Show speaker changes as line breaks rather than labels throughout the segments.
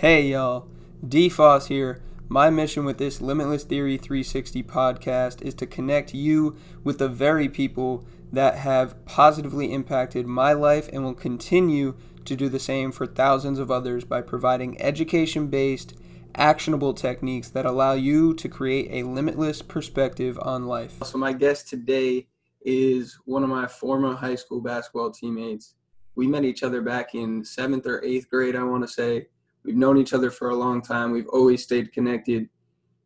Hey y'all, DFOS here. My mission with this Limitless Theory 360 podcast is to connect you with the very people that have positively impacted my life and will continue to do the same for thousands of others by providing education based, actionable techniques that allow you to create a limitless perspective on life. So, my guest today is one of my former high school basketball teammates. We met each other back in seventh or eighth grade, I want to say. We've known each other for a long time. We've always stayed connected.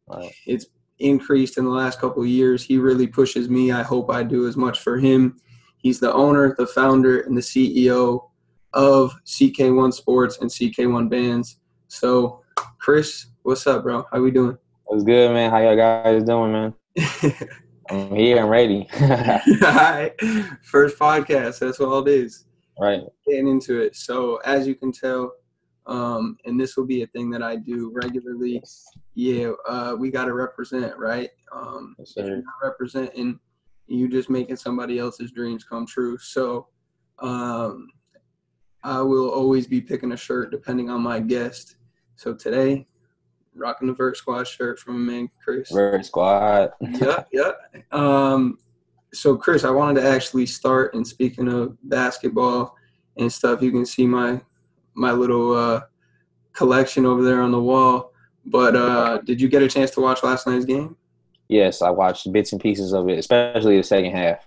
Right. It's increased in the last couple of years. He really pushes me. I hope I do as much for him. He's the owner, the founder, and the CEO of CK1 Sports and CK1 Bands. So, Chris, what's up, bro? How we doing?
What's good, man? How y'all guys doing, man? I'm here. I'm ready.
all right. First podcast. That's all it is.
Right.
Getting into it. So, as you can tell, um, and this will be a thing that I do regularly. Yeah, uh, we got to represent, right? Um, yes, if you're not representing, you just making somebody else's dreams come true. So, um, I will always be picking a shirt depending on my guest. So today, rocking the Vert Squad shirt from man Chris.
Vert Squad.
yeah, yeah. Um, so Chris, I wanted to actually start. And speaking of basketball and stuff, you can see my my little uh, collection over there on the wall. But uh, did you get a chance to watch last night's game?
Yes, I watched bits and pieces of it, especially the second half.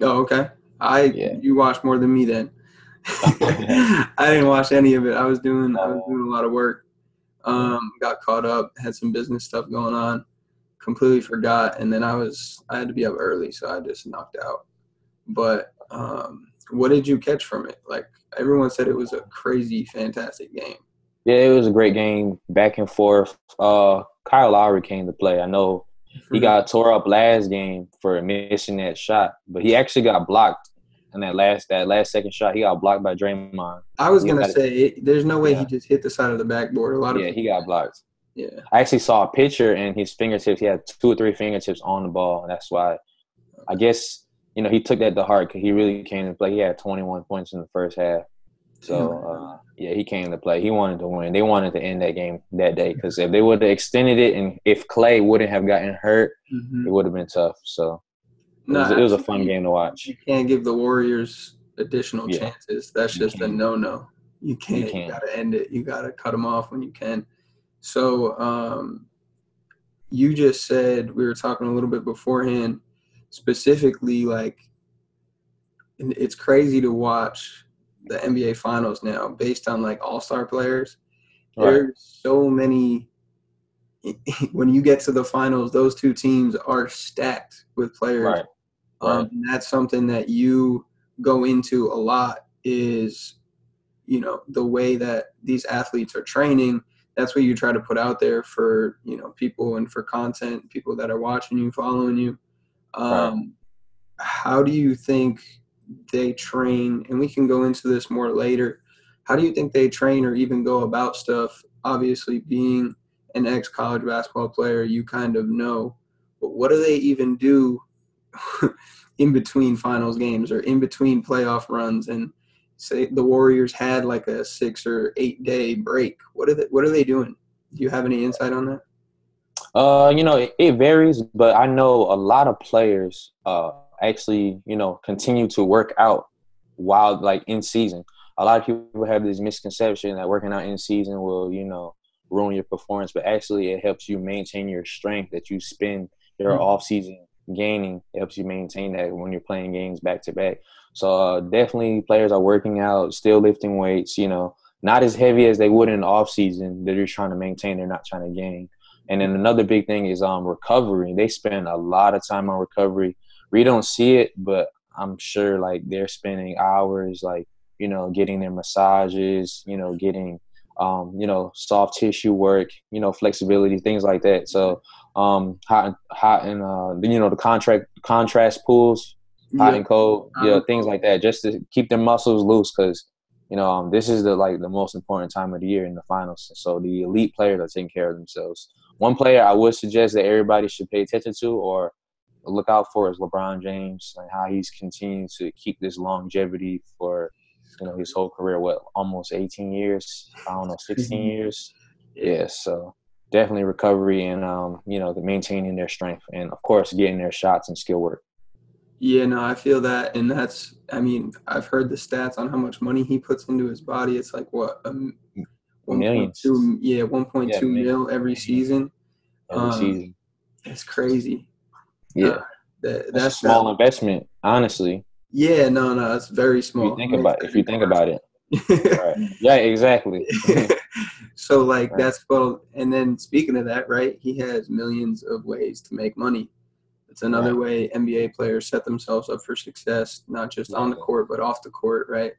Oh, okay. I yeah. you watched more than me then. I didn't watch any of it. I was doing I was doing a lot of work. Um, got caught up, had some business stuff going on, completely forgot, and then I was I had to be up early, so I just knocked out. But um, what did you catch from it? Like everyone said, it was a crazy, fantastic game.
Yeah, it was a great game, back and forth. Uh, Kyle Lowry came to play. I know he got tore up last game for missing that shot, but he actually got blocked in that last that last second shot. He got blocked by Draymond.
I was gonna say, it, there's no way yeah. he just hit the side of the backboard. A lot
of yeah, he got blocked.
Yeah,
I actually saw a picture and his fingertips. He had two or three fingertips on the ball, and that's why. I guess you know he took that to heart because he really came to play. He had 21 points in the first half. So uh, yeah, he came to play. He wanted to win. They wanted to end that game that day because if they would have extended it and if Clay wouldn't have gotten hurt, mm-hmm. it would have been tough. So it, was, it was a fun game to watch.
You can't give the Warriors additional yeah. chances. That's just a no-no. You can't. You, can't. you got to end it. You got to cut them off when you can. So um, you just said we were talking a little bit beforehand, specifically like it's crazy to watch the NBA Finals now based on like All Star players. Right. There's so many. When you get to the finals, those two teams are stacked with players. Right. Um, right. that's something that you go into a lot. Is you know the way that these athletes are training. That's what you try to put out there for you know people and for content, people that are watching you, following you. Um, right. How do you think they train, and we can go into this more later. How do you think they train or even go about stuff? Obviously, being an ex college basketball player, you kind of know. But what do they even do in between finals games or in between playoff runs? And say the Warriors had like a six or eight day break. What are they, what are they doing? Do you have any insight on that?
Uh, you know, it, it varies, but I know a lot of players uh, actually, you know, continue to work out while like in season. A lot of people have this misconception that working out in season will, you know, ruin your performance, but actually it helps you maintain your strength that you spend your mm-hmm. off season gaining. It helps you maintain that when you're playing games back to back. So uh, definitely players are working out, still lifting weights, you know, not as heavy as they would in the off season. They're just trying to maintain, they're not trying to gain. And then another big thing is um recovery. They spend a lot of time on recovery we don't see it, but I'm sure like they're spending hours like you know getting their massages, you know getting um, you know soft tissue work, you know flexibility, things like that. So um, hot hot and uh, you know the contract contrast pools, hot yeah. and cold, yeah, uh-huh. things like that, just to keep their muscles loose because you know um, this is the like the most important time of the year in the finals. So the elite players are taking care of themselves. One player I would suggest that everybody should pay attention to, or look out for is LeBron James and how he's continuing to keep this longevity for you know his whole career. What almost 18 years? I don't know, 16 mm-hmm. years. Yeah, so definitely recovery and um, you know the maintaining their strength and of course getting their shots and skill work.
Yeah, no, I feel that, and that's. I mean, I've heard the stats on how much money he puts into his body. It's like what a
millions.
yeah, one point two yeah, mil every season.
Every um, season.
That's crazy.
Yeah, uh, that, that's, a small investment, honestly.
Yeah, no, no, it's very small.
If you think about if you think about it. right. Yeah, exactly.
so like right. that's well, and then speaking of that, right? He has millions of ways to make money. It's another right. way NBA players set themselves up for success, not just on the court but off the court, right?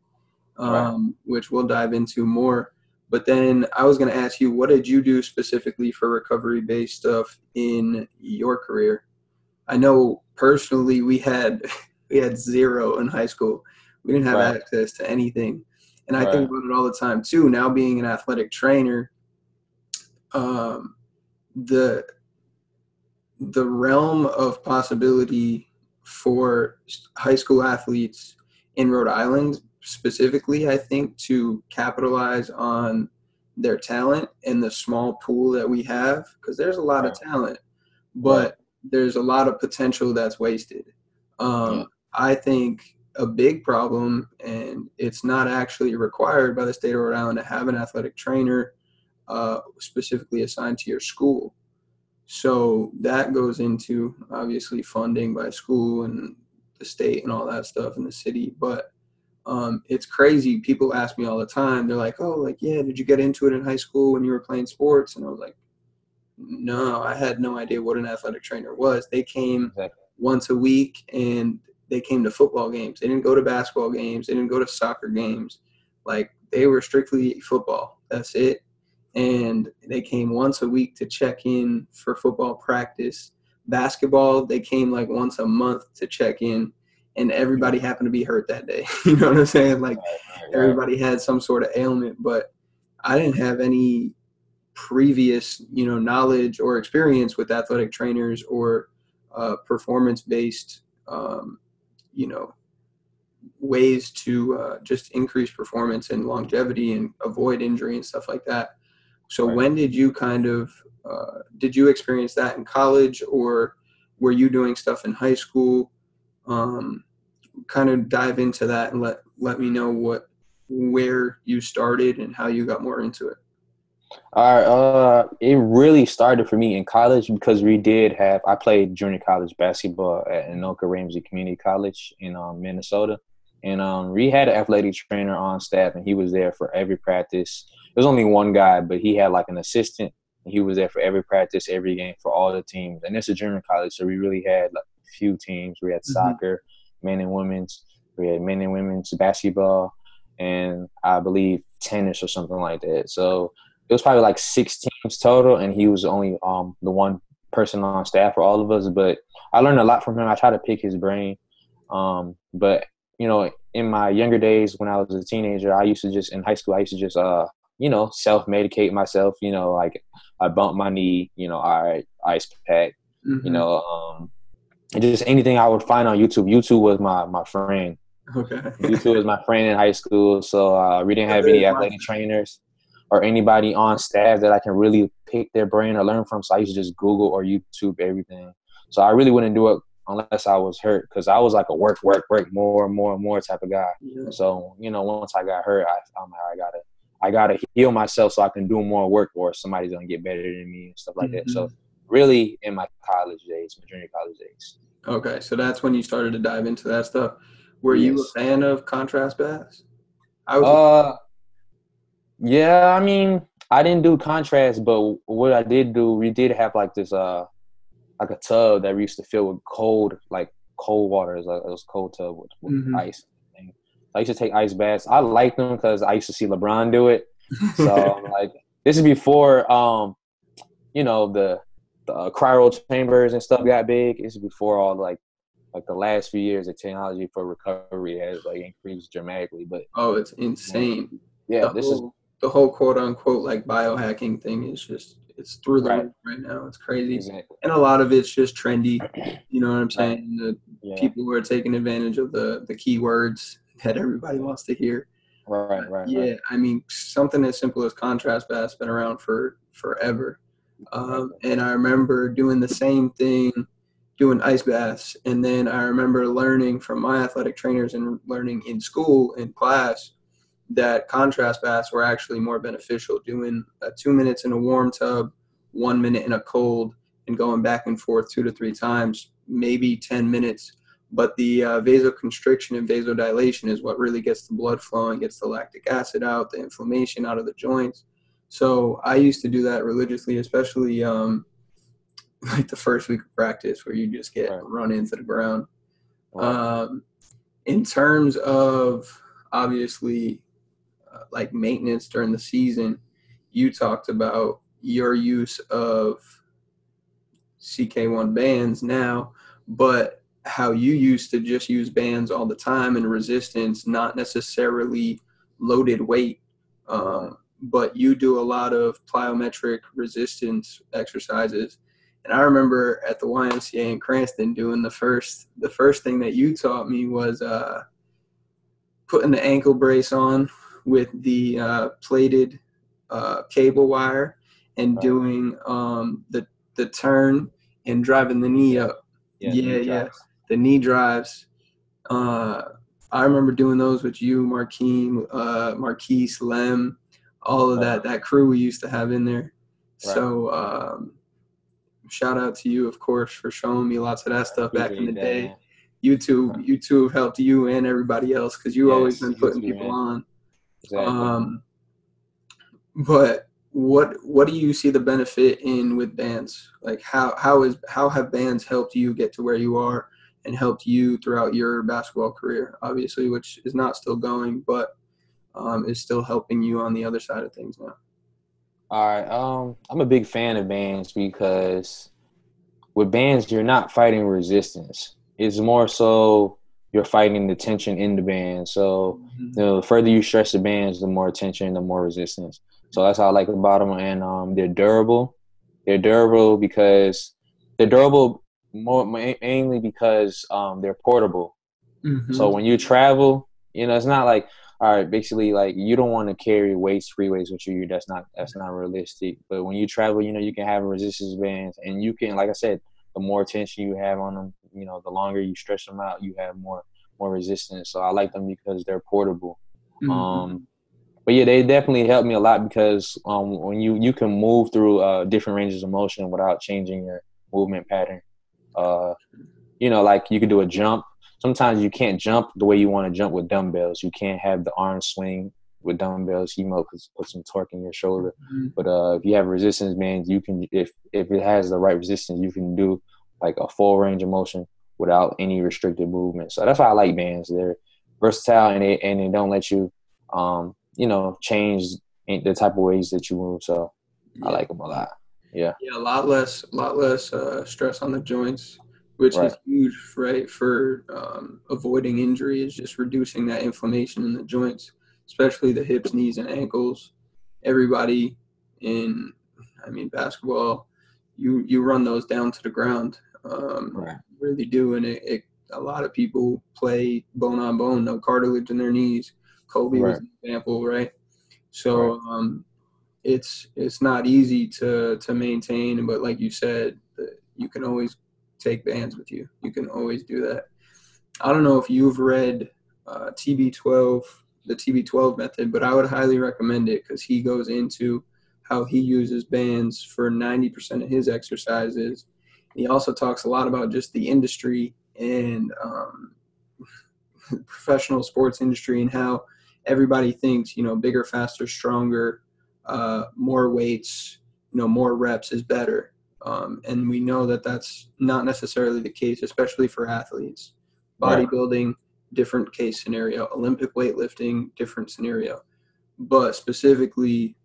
Um, right. Which we'll dive into more. But then I was going to ask you, what did you do specifically for recovery based stuff in your career? I know personally we had we had zero in high school. We didn't have right. access to anything. And I right. think about it all the time too. Now being an athletic trainer, um, the the realm of possibility for high school athletes in Rhode Island specifically, I think, to capitalize on their talent and the small pool that we have, because there's a lot of talent, but there's a lot of potential that's wasted. Um, yeah. I think a big problem, and it's not actually required by the state of Rhode Island to have an athletic trainer uh, specifically assigned to your school. So that goes into obviously funding by school and the state and all that stuff in the city. But um, it's crazy. People ask me all the time. They're like, "Oh, like yeah, did you get into it in high school when you were playing sports?" And I was like, "No, I had no idea what an athletic trainer was. They came exactly. once a week and they came to football games. They didn't go to basketball games. They didn't go to soccer games. Like they were strictly football. That's it. And they came once a week to check in for football practice. Basketball, they came like once a month to check in. And everybody happened to be hurt that day. you know what I'm saying? Like everybody had some sort of ailment, but I didn't have any previous, you know, knowledge or experience with athletic trainers or uh, performance based um, you know ways to uh, just increase performance and longevity and avoid injury and stuff like that. So when did you kind of uh, did you experience that in college or were you doing stuff in high school? Um, kind of dive into that and let let me know what where you started and how you got more into it.
All right, uh, it really started for me in college because we did have. I played junior college basketball at Anoka Ramsey Community College in um, Minnesota, and um, we had an athletic trainer on staff, and he was there for every practice. There was only one guy, but he had like an assistant. he was there for every practice, every game for all the teams. And it's a junior college, so we really had like few teams. We had mm-hmm. soccer, men and women's. We had men and women's basketball, and I believe tennis or something like that. So it was probably like six teams total, and he was only um the one person on staff for all of us. But I learned a lot from him. I try to pick his brain. Um, but you know, in my younger days when I was a teenager, I used to just in high school, I used to just uh, you know, self medicate myself. You know, like I bumped my knee. You know, all right, ice pack. Mm-hmm. You know, um, and just anything I would find on YouTube. YouTube was my my friend.
Okay.
YouTube was my friend in high school, so uh, we didn't have any athletic trainers or anybody on staff that I can really pick their brain or learn from. So I used to just Google or YouTube everything. So I really wouldn't do it unless I was hurt because I was like a work, work, work, more and more and more type of guy. Yeah. So you know, once I got hurt, I, I'm like, I gotta, I gotta heal myself so I can do more work, or somebody's gonna get better than me and stuff like mm-hmm. that. So mm-hmm. Really, in my college days, my junior college days.
Okay, so that's when you started to dive into that stuff. Were yes. you a fan of contrast baths?
I was. Uh, yeah, I mean, I didn't do contrast, but what I did do, we did have like this, uh, like a tub that we used to fill with cold, like cold water. It was, it was cold tub with, with mm-hmm. ice. I used to take ice baths. I liked them because I used to see LeBron do it. So like, this is before, um, you know, the uh, cryo chambers and stuff got big. It's before all like like the last few years the technology for recovery has like increased dramatically. But
oh, it's insane.
Yeah, the this whole, is
the whole quote unquote like biohacking thing is just it's through the right. roof right now. It's crazy, exactly. and a lot of it's just trendy. You know what I'm saying? The yeah. people who are taking advantage of the the keywords that everybody wants to hear.
Right, right.
Yeah,
right.
I mean something as simple as contrast baths been around for forever. Um, and I remember doing the same thing, doing ice baths, and then I remember learning from my athletic trainers and learning in school in class that contrast baths were actually more beneficial. Doing uh, two minutes in a warm tub, one minute in a cold, and going back and forth two to three times, maybe ten minutes but the uh, vasoconstriction and vasodilation is what really gets the blood flowing, gets the lactic acid out, the inflammation out of the joints. So I used to do that religiously, especially um, like the first week of practice where you just get right. run into the ground. Um, in terms of obviously uh, like maintenance during the season, you talked about your use of CK1 bands now, but how you used to just use bands all the time and resistance, not necessarily loaded weight, um, but you do a lot of plyometric resistance exercises. And I remember at the YMCA in Cranston doing the first the first thing that you taught me was uh, putting the ankle brace on with the uh, plated uh, cable wire and doing um, the the turn and driving the knee up. Yeah, yeah. yeah the knee drives. Uh, I remember doing those with you, Marquise, uh, Marquise, Lem, all of that that crew we used to have in there. Right. So um, shout out to you, of course, for showing me lots of that stuff back in the day. you too you YouTube, YouTube helped you and everybody else because you yes, always been putting people man. on. Exactly. Um, but what what do you see the benefit in with bands? Like how how is how have bands helped you get to where you are? and helped you throughout your basketball career, obviously, which is not still going, but um, is still helping you on the other side of things now?
All right. Um, I'm a big fan of bands because with bands, you're not fighting resistance. It's more so you're fighting the tension in the band. So mm-hmm. you know, the further you stretch the bands, the more tension, the more resistance. So that's how I like about them. And um, they're durable. They're durable because they're durable more mainly because um, they're portable. Mm-hmm. So when you travel, you know, it's not like all right, basically like you don't want to carry weights, free weights with you. That's not that's not realistic. But when you travel, you know, you can have resistance bands, and you can, like I said, the more tension you have on them, you know, the longer you stretch them out, you have more more resistance. So I like them because they're portable. Mm-hmm. Um, but yeah, they definitely help me a lot because um, when you you can move through uh, different ranges of motion without changing your movement pattern. Uh, you know, like you could do a jump. Sometimes you can't jump the way you want to jump with dumbbells. You can't have the arm swing with dumbbells. You might put some torque in your shoulder. Mm-hmm. But uh, if you have resistance bands, you can if if it has the right resistance, you can do like a full range of motion without any restricted movement. So that's why I like bands. They're versatile and they and they don't let you, um, you know, change the type of ways that you move. So yeah. I like them a lot. Yeah.
Yeah, a lot less, a lot less uh, stress on the joints, which right. is huge, right, for um, avoiding injury. Is just reducing that inflammation in the joints, especially the hips, knees, and ankles. Everybody in, I mean, basketball, you you run those down to the ground. Um, right. Really do, and it, it, a lot of people play bone on bone, no cartilage in their knees. Kobe right. was an example, right? So. Um, it's it's not easy to to maintain but like you said you can always take bands with you. You can always do that. I don't know if you've read uh, tb12 the tb12 method but i would highly recommend it because he goes into how he uses bands for 90% of his exercises. He also talks a lot about just the industry and um, professional sports industry and how everybody thinks you know bigger faster stronger uh, more weights, you know, more reps is better. Um, and we know that that's not necessarily the case, especially for athletes. Bodybuilding, right. different case scenario. Olympic weightlifting, different scenario. But specifically,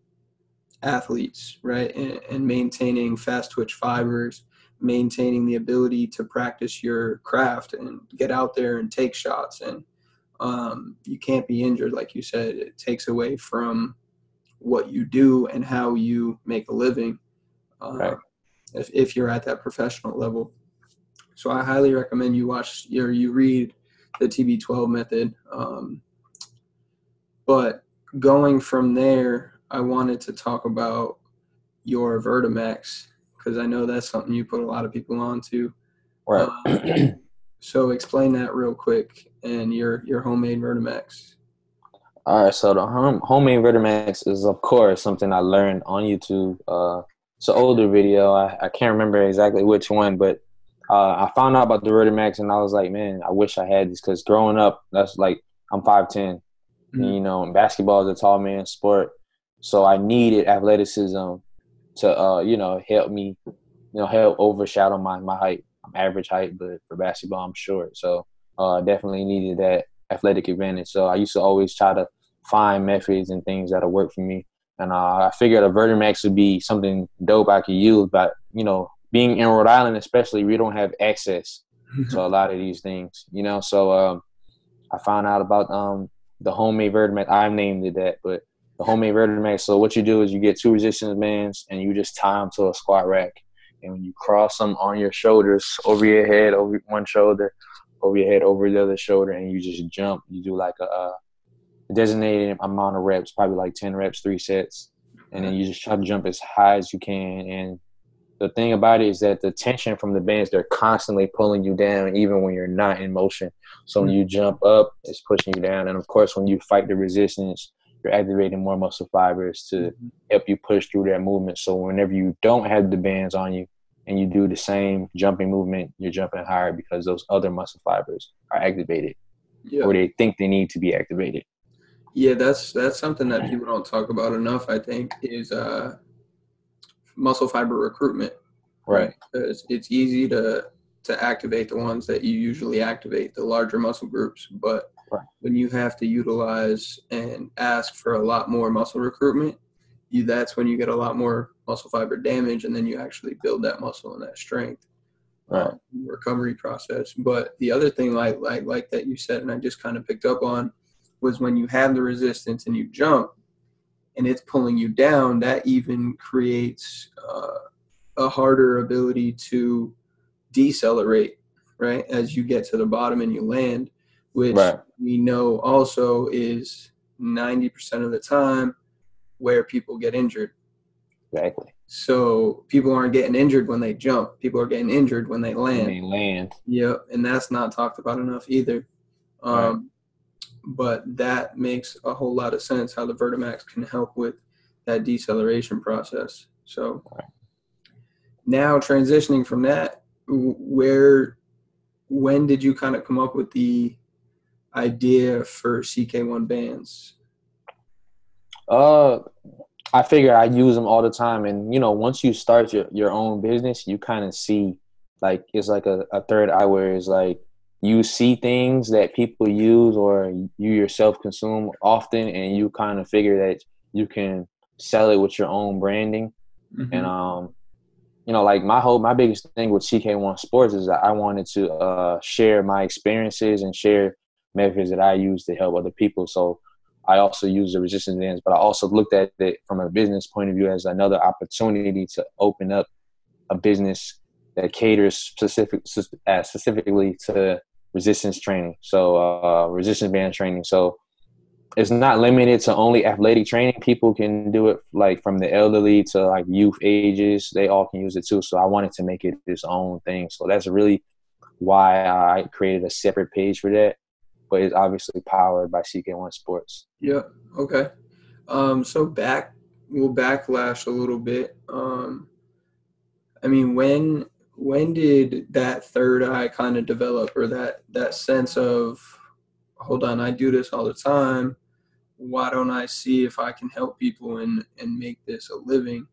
athletes, right, and, and maintaining fast twitch fibers, maintaining the ability to practice your craft and get out there and take shots. And um, you can't be injured, like you said. It takes away from what you do and how you make a living uh, right. If, if you're at that professional level. So I highly recommend you watch or you read the TB12 method. Um, But going from there, I wanted to talk about your Vertimax because I know that's something you put a lot of people onto.
Right.
Um, so explain that real quick and your your homemade Vertimax.
All right, so the home, homemade Vertimax is of course something I learned on YouTube. Uh, it's an older video. I, I can't remember exactly which one, but uh, I found out about the Vertimax and I was like, man, I wish I had this because growing up, that's like I'm five ten, mm-hmm. you know, basketball is a tall man sport, so I needed athleticism to uh, you know help me, you know, help overshadow my my height. I'm average height, but for basketball, I'm short, so uh, definitely needed that athletic advantage. So I used to always try to find methods and things that'll work for me. And uh, I figured a Vertimax would be something dope I could use, but you know, being in Rhode Island, especially, we don't have access to a lot of these things, you know. So um, I found out about um, the homemade Vertimax. I named it that, but the homemade Vertimax. So what you do is you get two resistance bands and you just tie them to a squat rack, and when you cross them on your shoulders, over your head, over one shoulder, over your head, over the other shoulder, and you just jump. You do like a, a designated amount of reps, probably like ten reps, three sets, and then you just try to jump as high as you can. And the thing about it is that the tension from the bands they're constantly pulling you down even when you're not in motion. So when you jump up it's pushing you down. And of course when you fight the resistance you're activating more muscle fibers to mm-hmm. help you push through that movement. So whenever you don't have the bands on you and you do the same jumping movement you're jumping higher because those other muscle fibers are activated. Yeah. or they think they need to be activated
yeah that's that's something that people don't talk about enough i think is uh muscle fiber recruitment.
Right.
Because it's easy to to activate the ones that you usually activate, the larger muscle groups. But right. when you have to utilize and ask for a lot more muscle recruitment, you that's when you get a lot more muscle fiber damage, and then you actually build that muscle and that strength.
Right. Um,
recovery process. But the other thing, like like like that you said, and I just kind of picked up on, was when you have the resistance and you jump, and it's pulling you down, that even creates uh, a harder ability to decelerate, right? As you get to the bottom and you land, which right. we know also is 90% of the time where people get injured.
Exactly.
So people aren't getting injured when they jump. People are getting injured when they land.
When they land.
Yep, and that's not talked about enough either. Um, right but that makes a whole lot of sense how the Vertimax can help with that deceleration process. So now transitioning from that, where when did you kind of come up with the idea for CK1 bands?
Uh, I figure I use them all the time, and you know, once you start your your own business, you kind of see like it's like a, a third eye where it's like you see things that people use or you yourself consume often and you kind of figure that you can sell it with your own branding mm-hmm. and um you know like my whole my biggest thing with ck1 sports is that i wanted to uh share my experiences and share methods that i use to help other people so i also use the resistance bands but i also looked at it from a business point of view as another opportunity to open up a business that caters specific uh, specifically to resistance training. So uh, resistance band training. So it's not limited to only athletic training. People can do it like from the elderly to like youth ages. They all can use it too. So I wanted to make it its own thing. So that's really why I created a separate page for that. But it's obviously powered by CK1 Sports.
Yeah. Okay. Um, so back, we'll backlash a little bit. Um, I mean, when when did that third eye kind of develop or that that sense of hold on i do this all the time. Why don't i see if i can help people and and make this a living?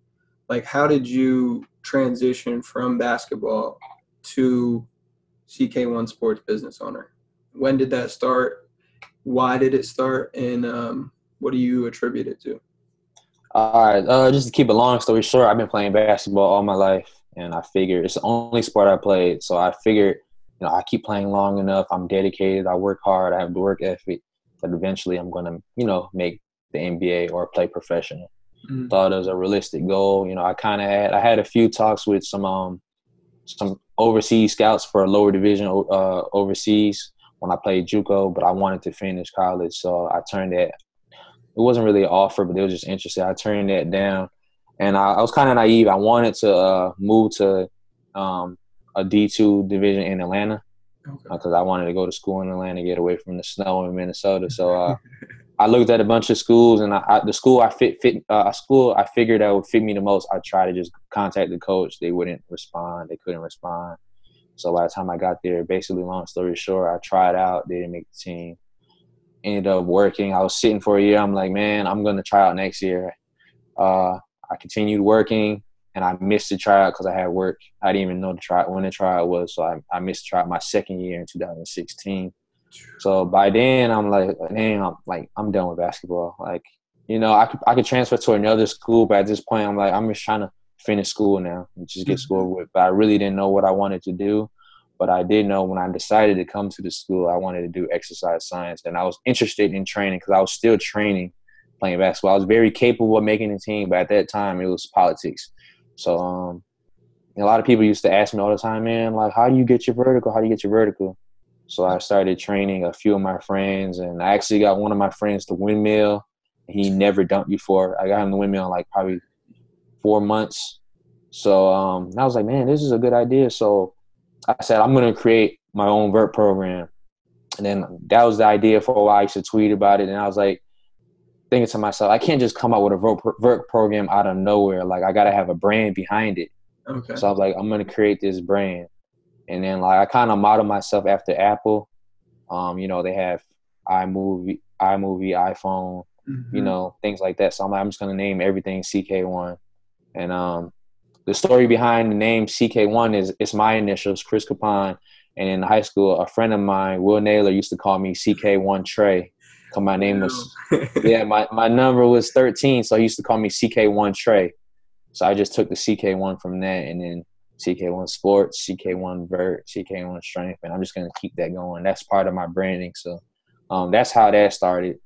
Like how did you transition from basketball to ck1 sports business owner? When did that start? Why did it start? And um, what do you attribute it to?
All right uh, just to keep a long story short i've been playing basketball all my life and I figured it's the only sport I played. So I figured, you know, I keep playing long enough. I'm dedicated. I work hard. I have the work ethic that eventually I'm going to, you know, make the NBA or play professional. Mm-hmm. Thought it was a realistic goal. You know, I kind of had I had a few talks with some um some overseas scouts for a lower division uh, overseas when I played JUCO, but I wanted to finish college, so I turned that it wasn't really an offer, but they were just interested. I turned that down, and I, I was kind of naive. I wanted to uh, move to um, a D two division in Atlanta because okay. uh, I wanted to go to school in Atlanta, get away from the snow in Minnesota. So uh, I looked at a bunch of schools, and I, I, the school I fit fit uh, a school I figured that would fit me the most. I tried to just contact the coach. They wouldn't respond. They couldn't respond. So by the time I got there, basically, long story short, I tried out. They didn't make the team ended up working. I was sitting for a year. I'm like, man, I'm going to try out next year. Uh, I continued working, and I missed the tryout because I had work. I didn't even know the try when the tryout was, so I, I missed the tryout my second year in 2016. So by then, I'm like, damn, I'm like, I'm done with basketball. Like, you know, I could I could transfer to another school, but at this point, I'm like, I'm just trying to finish school now and just get mm-hmm. school with. But I really didn't know what I wanted to do. But I did know when I decided to come to the school, I wanted to do exercise science, and I was interested in training because I was still training, playing basketball. I was very capable of making a team, but at that time it was politics. So um, a lot of people used to ask me all the time, man, like, how do you get your vertical? How do you get your vertical? So I started training a few of my friends, and I actually got one of my friends to windmill. He never dunked before. I got him the windmill in like probably four months. So um, I was like, man, this is a good idea. So I said I'm going to create my own vert program, and then that was the idea for a while. I used to tweet about it, and I was like thinking to myself, I can't just come out with a vert, program out of nowhere. Like I got to have a brand behind it. Okay. So I was like, I'm going to create this brand, and then like I kind of modeled myself after Apple. Um, you know, they have iMovie, iMovie, iPhone, mm-hmm. you know, things like that. So I'm like, I'm just going to name everything CK1, and um, the story behind the name CK1 is it's my initials, Chris Kpahn. And in high school, a friend of mine, Will Naylor, used to call me CK1 Trey. Cause my name was yeah, my, my number was 13, so he used to call me CK1 Trey. So I just took the CK1 from that and then CK1 Sports, CK1 Vert, CK1 Strength, and I'm just gonna keep that going. That's part of my branding. So um, that's how that started.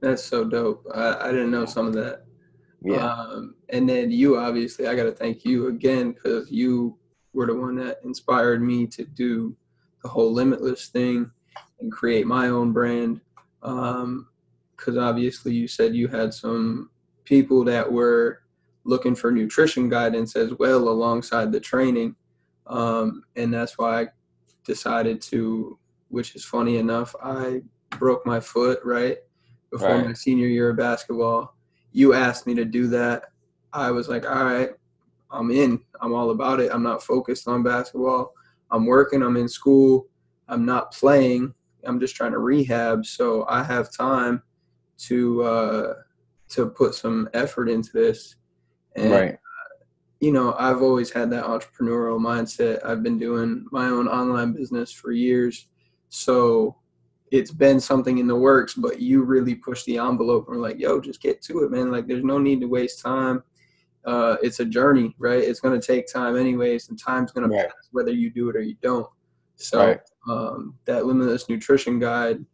That's so dope. I, I didn't know some of that. Yeah. Um, and then you obviously, I got to thank you again because you were the one that inspired me to do the whole limitless thing and create my own brand. Because um, obviously, you said you had some people that were looking for nutrition guidance as well alongside the training. Um, and that's why I decided to, which is funny enough, I broke my foot right before right. my senior year of basketball you asked me to do that, I was like, all right, I'm in. I'm all about it. I'm not focused on basketball. I'm working. I'm in school. I'm not playing. I'm just trying to rehab. So I have time to uh, to put some effort into this. And, right. Uh, you know, I've always had that entrepreneurial mindset. I've been doing my own online business for years. So it's been something in the works, but you really push the envelope and like, yo, just get to it, man. Like, there's no need to waste time. Uh, it's a journey, right? It's going to take time anyways, and time's going right. to pass whether you do it or you don't. So right. um, that limitless nutrition guide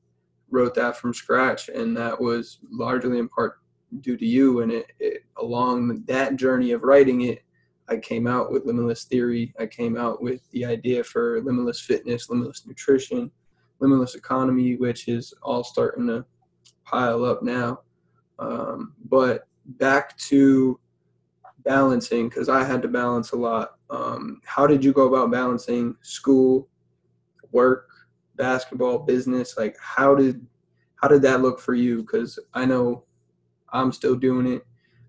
wrote that from scratch, and that was largely in part due to you. And it, it along that journey of writing it, I came out with limitless theory. I came out with the idea for limitless fitness, limitless nutrition limitless economy, which is all starting to pile up now. Um, but back to balancing, because I had to balance a lot. Um, how did you go about balancing school, work, basketball, business? Like, how did how did that look for you? Because I know I'm still doing it.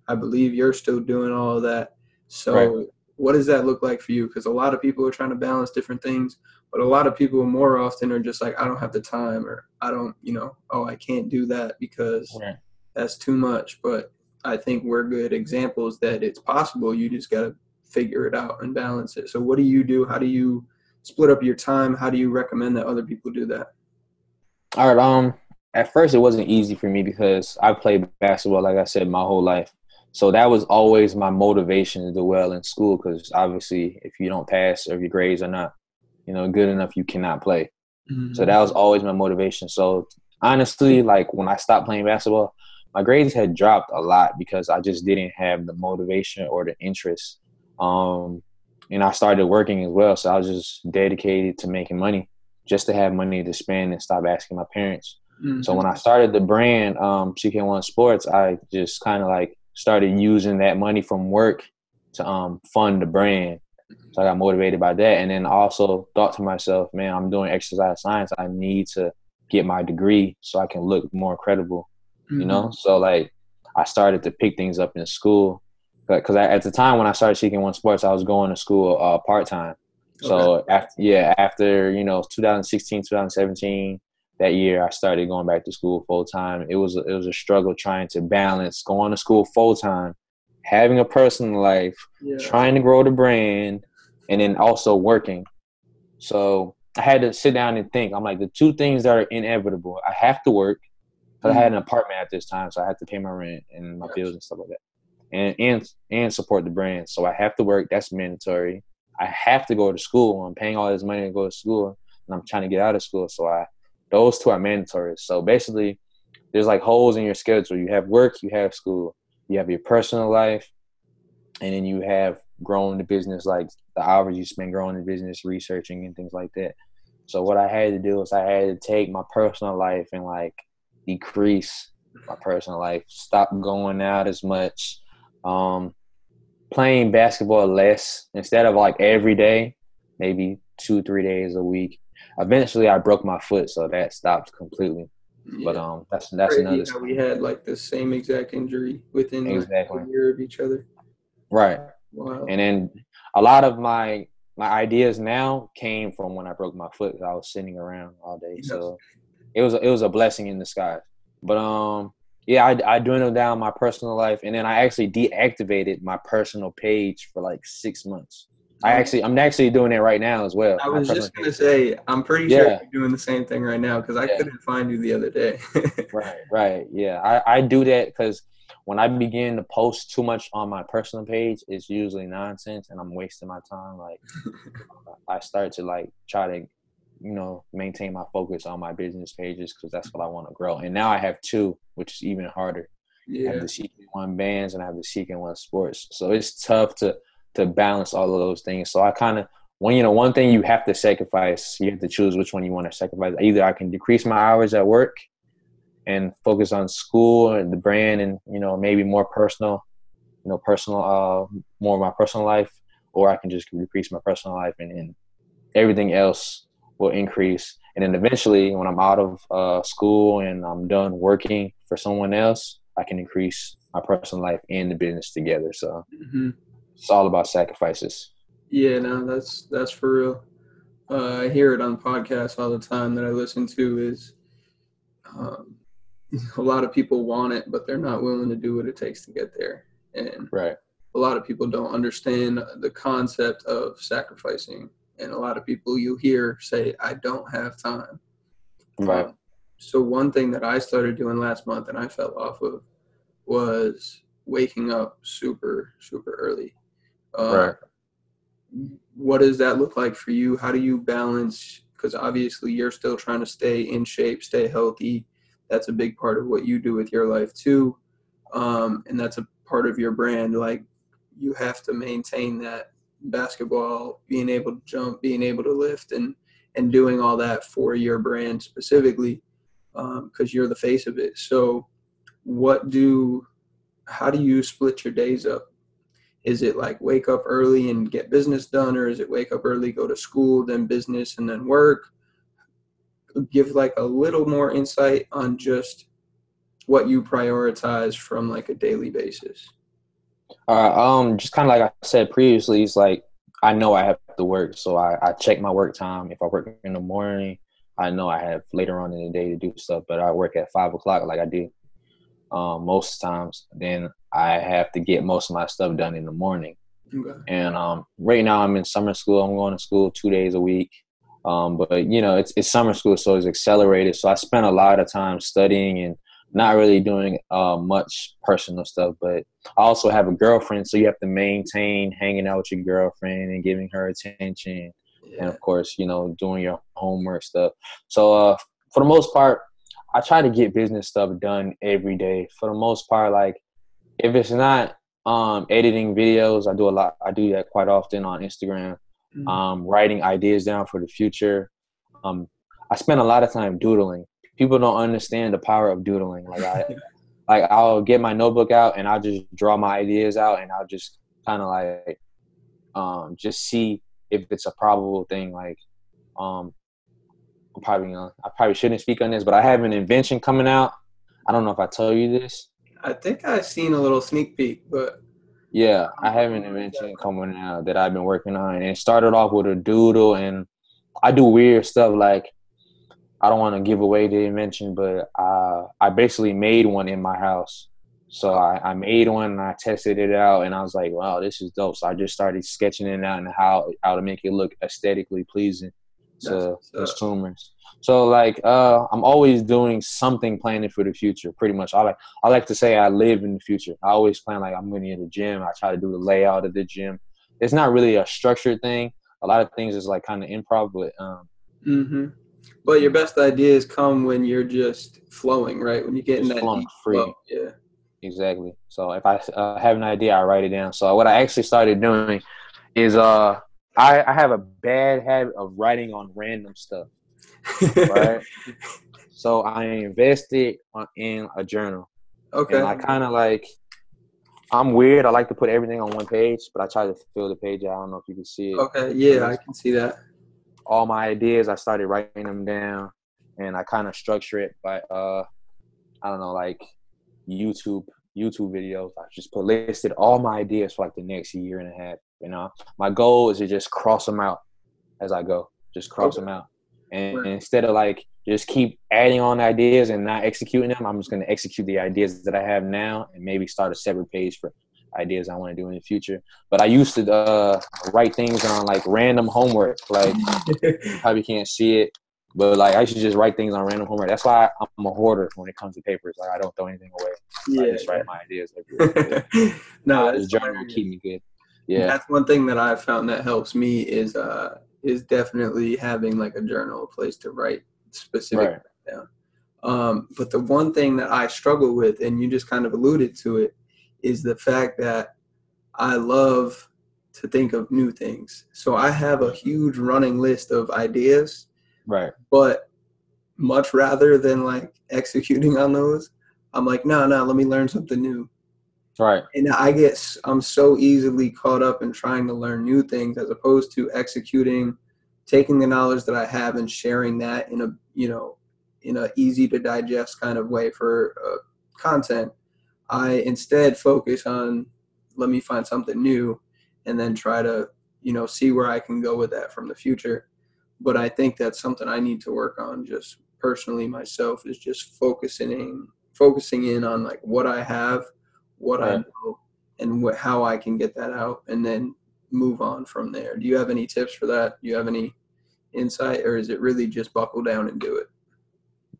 I believe you're still doing all of that. So, right. what does that look like for you? Because a lot of people are trying to balance different things. But a lot of people more often are just like, I don't have the time, or I don't, you know, oh, I can't do that because yeah. that's too much. But I think we're good examples that it's possible. You just got to figure it out and balance it. So, what do you do? How do you split up your time? How do you recommend that other people do that?
All right. Um, at first it wasn't easy for me because I played basketball, like I said, my whole life. So that was always my motivation to do well in school because obviously, if you don't pass or if your grades are not you know, good enough, you cannot play. Mm-hmm. So that was always my motivation. So honestly, like when I stopped playing basketball, my grades had dropped a lot because I just didn't have the motivation or the interest. Um, and I started working as well, so I was just dedicated to making money, just to have money to spend and stop asking my parents. Mm-hmm. So when I started the brand, um, CK1 Sports, I just kind of like started using that money from work to um, fund the brand. So I got motivated by that, and then also thought to myself, man, I'm doing exercise science. I need to get my degree so I can look more credible. Mm-hmm. You know, so like I started to pick things up in school because at the time when I started CK1 Sports, I was going to school uh, part time. So okay. after yeah, after you know 2016, 2017, that year I started going back to school full time. It was a, it was a struggle trying to balance going to school full time, having a personal life, yeah. trying to grow the brand, and then also working. So I had to sit down and think. I'm like the two things that are inevitable. I have to work because mm-hmm. I had an apartment at this time, so I had to pay my rent and my bills and stuff like that, and and and support the brand. So I have to work. That's mandatory. I have to go to school. I'm paying all this money to go to school, and I'm trying to get out of school. So I those two are mandatory. So basically, there's like holes in your schedule. You have work, you have school, you have your personal life, and then you have growing the business, like the hours you spend growing the business, researching and things like that. So what I had to do is I had to take my personal life and like decrease my personal life, stop going out as much, um, playing basketball less instead of like every day, maybe two, three days a week eventually I broke my foot, so that stopped completely. Yeah. But um, that's that's Crazy another.
we had like the same exact injury within exactly. like a year of each other.
Right. Wow. And then a lot of my my ideas now came from when I broke my foot. I was sitting around all day, yes. so it was a, it was a blessing in disguise. But um, yeah, I, I dwindled down my personal life, and then I actually deactivated my personal page for like six months. I actually, I'm actually doing it right now as well.
I was just gonna say, I'm pretty sure yeah. you're doing the same thing right now because I yeah. couldn't find you the other day.
right, right, yeah. I, I do that because when I begin to post too much on my personal page, it's usually nonsense and I'm wasting my time. Like, I start to like try to, you know, maintain my focus on my business pages because that's what I want to grow. And now I have two, which is even harder. Yeah. I have the CK1 bands and I have the CK1 sports. So it's tough to to balance all of those things. So I kind of when you know one thing you have to sacrifice, you have to choose which one you want to sacrifice. Either I can decrease my hours at work and focus on school and the brand and you know maybe more personal, you know personal uh more of my personal life, or I can just decrease my personal life and, and everything else will increase. And then eventually, when I'm out of uh, school and I'm done working for someone else, I can increase my personal life and the business together. So. Mm-hmm it's all about sacrifices.
Yeah, no, that's that's for real. Uh, I hear it on podcasts all the time that I listen to. Is um, a lot of people want it, but they're not willing to do what it takes to get there. And
right,
a lot of people don't understand the concept of sacrificing. And a lot of people you hear say, "I don't have time."
Right. Um,
so one thing that I started doing last month, and I fell off of, was waking up super super early uh, right. What does that look like for you? How do you balance? Because obviously you're still trying to stay in shape, stay healthy. That's a big part of what you do with your life too, um, and that's a part of your brand. Like you have to maintain that basketball, being able to jump, being able to lift, and and doing all that for your brand specifically, because um, you're the face of it. So, what do how do you split your days up? is it like wake up early and get business done or is it wake up early go to school then business and then work give like a little more insight on just what you prioritize from like a daily basis
uh, um just kind of like i said previously it's like i know i have to work so I, I check my work time if i work in the morning i know i have later on in the day to do stuff but i work at five o'clock like i do um, most times, then I have to get most of my stuff done in the morning. Okay. And um, right now, I'm in summer school. I'm going to school two days a week. Um, but you know, it's it's summer school, so it's accelerated. So I spent a lot of time studying and not really doing uh, much personal stuff. But I also have a girlfriend, so you have to maintain hanging out with your girlfriend and giving her attention, yeah. and of course, you know, doing your homework stuff. So uh, for the most part, I try to get business stuff done every day. For the most part, like if it's not um, editing videos, I do a lot. I do that quite often on Instagram. Mm-hmm. Um, writing ideas down for the future. Um, I spend a lot of time doodling. People don't understand the power of doodling. Like I, like I'll get my notebook out and I'll just draw my ideas out and I'll just kind of like, um, just see if it's a probable thing. Like, um, I'm probably gonna, I probably shouldn't speak on this, but I have an invention coming out. I don't know if I told you this.
I think I've seen a little sneak peek, but
yeah, I have an invention coming out that I've been working on, and it started off with a doodle, and I do weird stuff like I don't want to give away the invention, but uh, I basically made one in my house. So I, I, made one and I tested it out, and I was like, "Wow, this is dope." So I just started sketching it out and how how to make it look aesthetically pleasing to consumers. So like uh, I'm always doing something planning for the future. Pretty much, I like I like to say I live in the future. I always plan like I'm going to the gym. I try to do the layout of the gym. It's not really a structured thing. A lot of things is like kind of improv, but um.
Mm-hmm. But your best ideas come when you're just flowing, right? When you get in that flowing free. Flow. Yeah.
Exactly. So if I uh, have an idea, I write it down. So what I actually started doing is uh I, I have a bad habit of writing on random stuff. right? so I invested in a journal. Okay. And I kind of like, I'm weird. I like to put everything on one page, but I try to fill the page. I don't know if you can see it.
Okay. Yeah, I can see that.
All my ideas, I started writing them down, and I kind of structure it by, uh, I don't know, like YouTube YouTube videos. I just put listed all my ideas for like the next year and a half. You know, my goal is to just cross them out as I go. Just cross okay. them out, and, and instead of like just keep adding on ideas and not executing them, I'm just going to execute the ideas that I have now and maybe start a separate page for ideas I want to do in the future. But I used to uh, write things on like random homework. Like probably can't see it, but like I should just write things on random homework. That's why I'm a hoarder when it comes to papers. Like I don't throw anything away. Yeah, I just write my ideas. no, this journal keep me good
yeah that's one thing that i've found that helps me is uh is definitely having like a journal a place to write specific right. down um but the one thing that i struggle with and you just kind of alluded to it is the fact that i love to think of new things so i have a huge running list of ideas
right
but much rather than like executing on those i'm like no no let me learn something new
Right.
And I get I'm so easily caught up in trying to learn new things as opposed to executing, taking the knowledge that I have and sharing that in a you know in a easy to digest kind of way for uh, content. I instead focus on let me find something new and then try to you know see where I can go with that from the future. But I think that's something I need to work on just personally myself is just focusing in, focusing in on like what I have what right. I know and what, how I can get that out and then move on from there. Do you have any tips for that? Do you have any insight or is it really just buckle down and do it?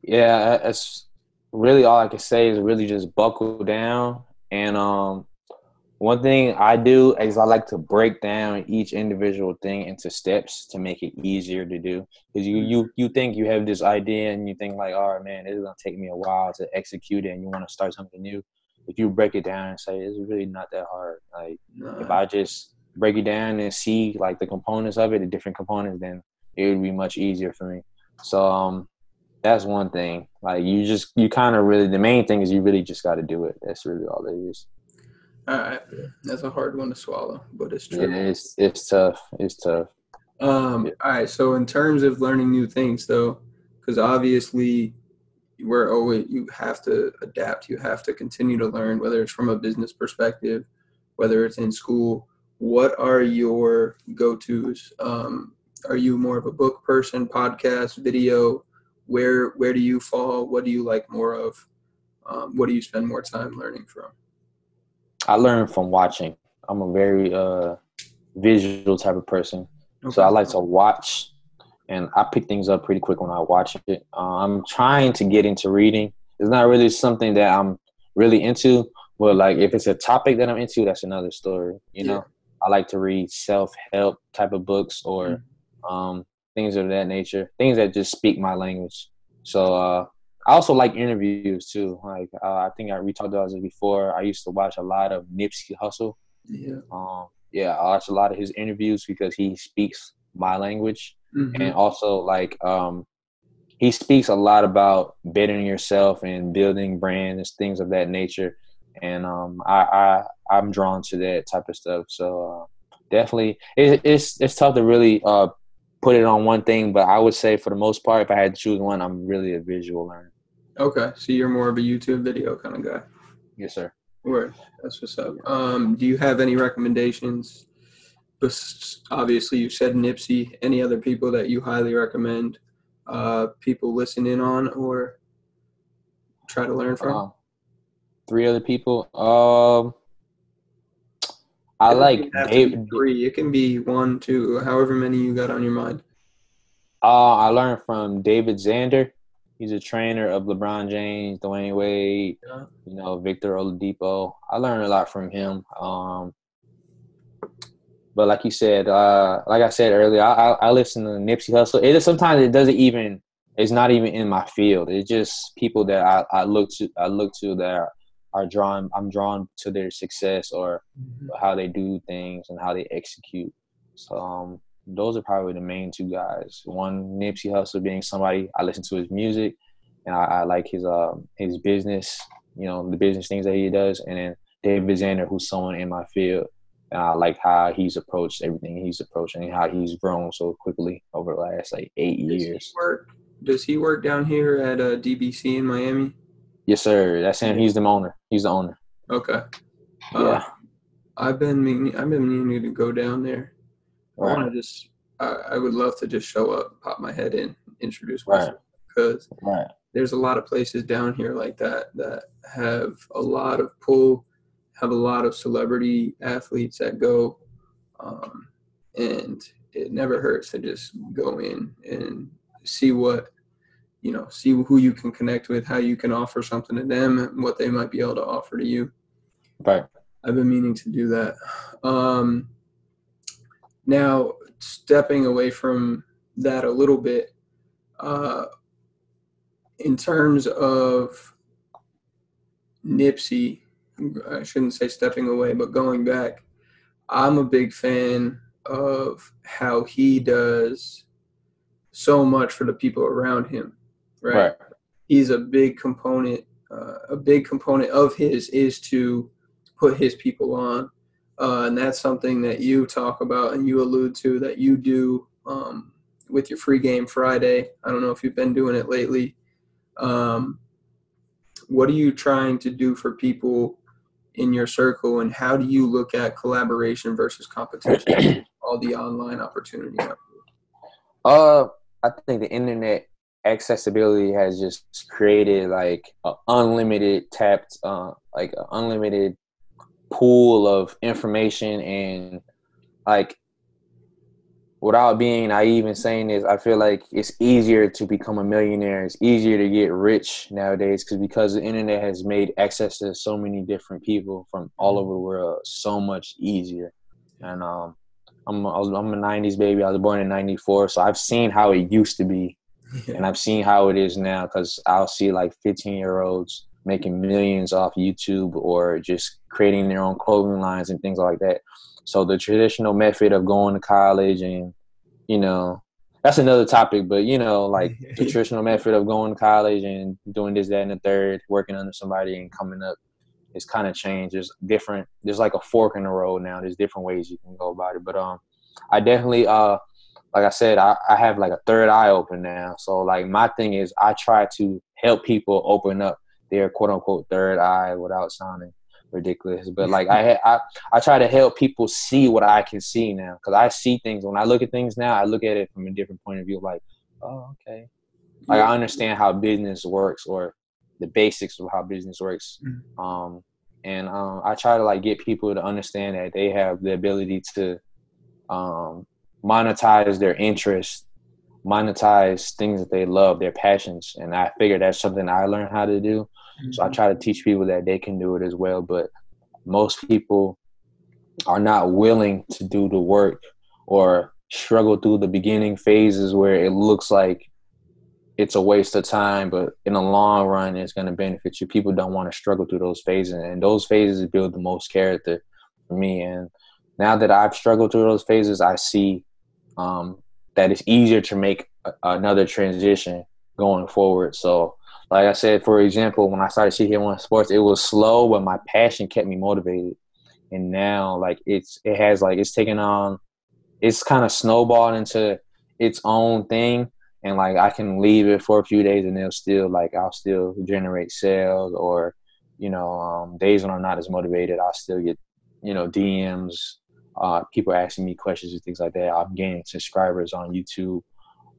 Yeah, that's really all I can say is really just buckle down. And um, one thing I do is I like to break down each individual thing into steps to make it easier to do. Because you you you think you have this idea and you think like, all right, man, this is gonna take me a while to execute it, and you want to start something new if you break it down and say it's really not that hard. Like no. if I just break it down and see like the components of it, the different components, then it would be much easier for me. So um that's one thing. Like you just you kind of really the main thing is you really just got to do it. That's really all it is.
All right, that's a hard one to swallow, but it's true.
Yeah, it's it's tough. It's tough.
Um. Yeah. All right. So in terms of learning new things, though, because obviously we're always you have to adapt you have to continue to learn whether it's from a business perspective whether it's in school what are your go-to's um, are you more of a book person podcast video where where do you fall what do you like more of um, what do you spend more time learning from
i learn from watching i'm a very uh, visual type of person okay. so i like to watch and I pick things up pretty quick when I watch it. Uh, I'm trying to get into reading. It's not really something that I'm really into, but like if it's a topic that I'm into, that's another story. You know, I like to read self help type of books or mm-hmm. um, things of that nature, things that just speak my language. So uh, I also like interviews too. Like uh, I think I, we talked about this before. I used to watch a lot of Nipsey Hussle.
Yeah.
Um, yeah, I watch a lot of his interviews because he speaks my language mm-hmm. and also like um he speaks a lot about bettering yourself and building brands, things of that nature. And um, I, I I'm drawn to that type of stuff. So uh, definitely, it, it's it's tough to really uh, put it on one thing, but I would say for the most part, if I had to choose one, I'm really a visual learner.
Okay, so you're more of a YouTube video kind of guy.
Yes, sir.
Word. That's what's up. Um, do you have any recommendations? Obviously, you said Nipsey. Any other people that you highly recommend? Uh, people listen in on or try to learn from? Uh,
three other people. Um, I like
David. Three. It can be one, two, however many you got on your mind.
Uh, I learned from David Xander. He's a trainer of LeBron James, Dwyane Wade, yeah. you know, Victor Oladipo. I learned a lot from him. Um, but like you said, uh, like I said earlier, I, I, I listen to Nipsey Hussle. It sometimes it doesn't even. It's not even in my field. It's just people that I, I look to. I look to that are, drawn. I'm drawn to their success or mm-hmm. how they do things and how they execute. So um, those are probably the main two guys. One Nipsey Hussle being somebody I listen to his music, and I, I like his uh his business. You know the business things that he does, and then David Xander, who's someone in my field and I like how he's approached everything he's approaching and how he's grown so quickly over the last like eight does years.
He work, does he work down here at uh, DBC in Miami?
Yes, sir. That's him. He's the owner. He's the owner.
Okay. Uh, yeah. I've been meaning. I've been meaning to go down there. Right. I want to just. I, I, would love to just show up, pop my head in, introduce myself because right. there's a lot of places down here like that that have a lot of pull have a lot of celebrity athletes that go, um, and it never hurts to just go in and see what you know, see who you can connect with, how you can offer something to them, and what they might be able to offer to you.
Right.
I've been meaning to do that. Um, now, stepping away from that a little bit, uh, in terms of Nipsey I shouldn't say stepping away, but going back, I'm a big fan of how he does so much for the people around him. Right. right. He's a big component. Uh, a big component of his is to put his people on, uh, and that's something that you talk about and you allude to that you do um, with your free game Friday. I don't know if you've been doing it lately. Um, what are you trying to do for people in your circle and how do you look at collaboration versus competition all the online opportunity
uh i think the internet accessibility has just created like an unlimited tapped uh like an unlimited pool of information and like without being naive and saying this, I feel like it's easier to become a millionaire. It's easier to get rich nowadays because because the internet has made access to so many different people from all over the world so much easier. And um, I'm I I'm a '90s baby. I was born in '94, so I've seen how it used to be, yeah. and I've seen how it is now. Because I'll see like 15 year olds making millions off YouTube or just creating their own clothing lines and things like that. So the traditional method of going to college and, you know, that's another topic, but you know, like the traditional method of going to college and doing this, that, and the third, working under somebody and coming up, it's kind of changed. There's different. There's like a fork in the road now. There's different ways you can go about it. But um, I definitely uh, like I said, I, I have like a third eye open now. So like my thing is, I try to help people open up their quote unquote third eye without sounding ridiculous. But like I, I, I try to help people see what I can see now because I see things when I look at things now. I look at it from a different point of view. Like, oh, okay, like I understand how business works or the basics of how business works. Mm-hmm. Um, and um, I try to like get people to understand that they have the ability to um, monetize their interests, monetize things that they love, their passions. And I figure that's something I learned how to do. So I mm-hmm. try to teach people that they can do it as well. But most people are not willing to do the work or struggle through the beginning phases where it looks like it's a waste of time, but in the long run, it's going to benefit you. People don't want to struggle through those phases, and those phases build the most character for me. And now that I've struggled through those phases, I see um, that it's easier to make a- another transition going forward. So, like I said, for example, when I started CK1 Sports, it was slow, but my passion kept me motivated. And now, like it's it has like it's taken on, it's kind of snowballed into its own thing, and like I can leave it for a few days, and it'll still like I'll still generate sales, or you know, um, days when I'm not as motivated, I'll still get you know DMs, uh, people asking me questions and things like that. I'm gaining subscribers on YouTube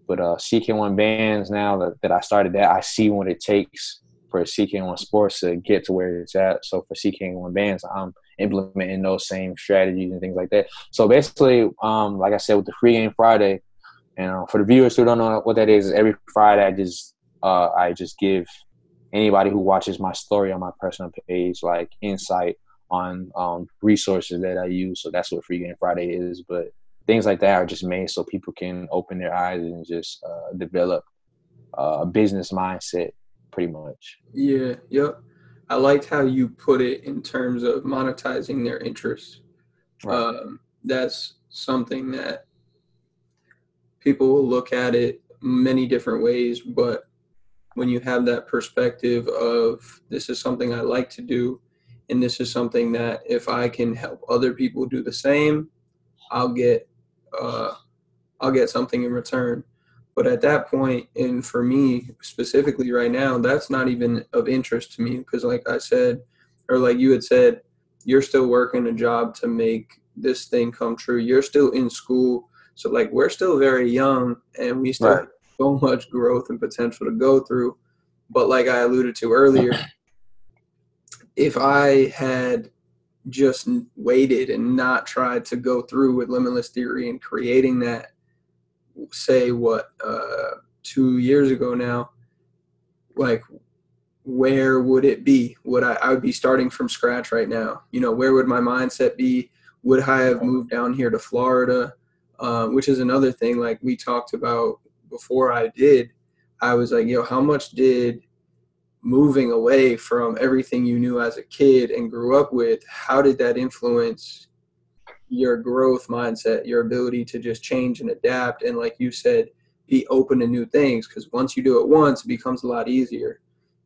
but uh, CK1 bands now that, that I started that, I see what it takes for CK1 sports to get to where it's at. So for CK1 bands, I'm implementing those same strategies and things like that. So basically, um, like I said, with the free game Friday, and uh, for the viewers who don't know what that is, is every Friday I just uh, I just give anybody who watches my story on my personal page like insight on um, resources that I use. So that's what Free Game Friday is. But things like that are just made so people can open their eyes and just uh, develop uh, a business mindset pretty much
yeah yep i liked how you put it in terms of monetizing their interests right. um, that's something that people will look at it many different ways but when you have that perspective of this is something i like to do and this is something that if i can help other people do the same i'll get uh, I'll get something in return. But at that point, and for me specifically right now, that's not even of interest to me because, like I said, or like you had said, you're still working a job to make this thing come true. You're still in school. So, like, we're still very young and we still right. have so much growth and potential to go through. But, like I alluded to earlier, if I had just waited and not tried to go through with limitless theory and creating that say what uh, two years ago now like where would it be? Would I, I would be starting from scratch right now. You know where would my mindset be? Would i have moved down here to florida? Uh, which is another thing like we talked about before i did. I was like yo how much did moving away from everything you knew as a kid and grew up with, how did that influence your growth mindset, your ability to just change and adapt? And like you said, be open to new things because once you do it once, it becomes a lot easier.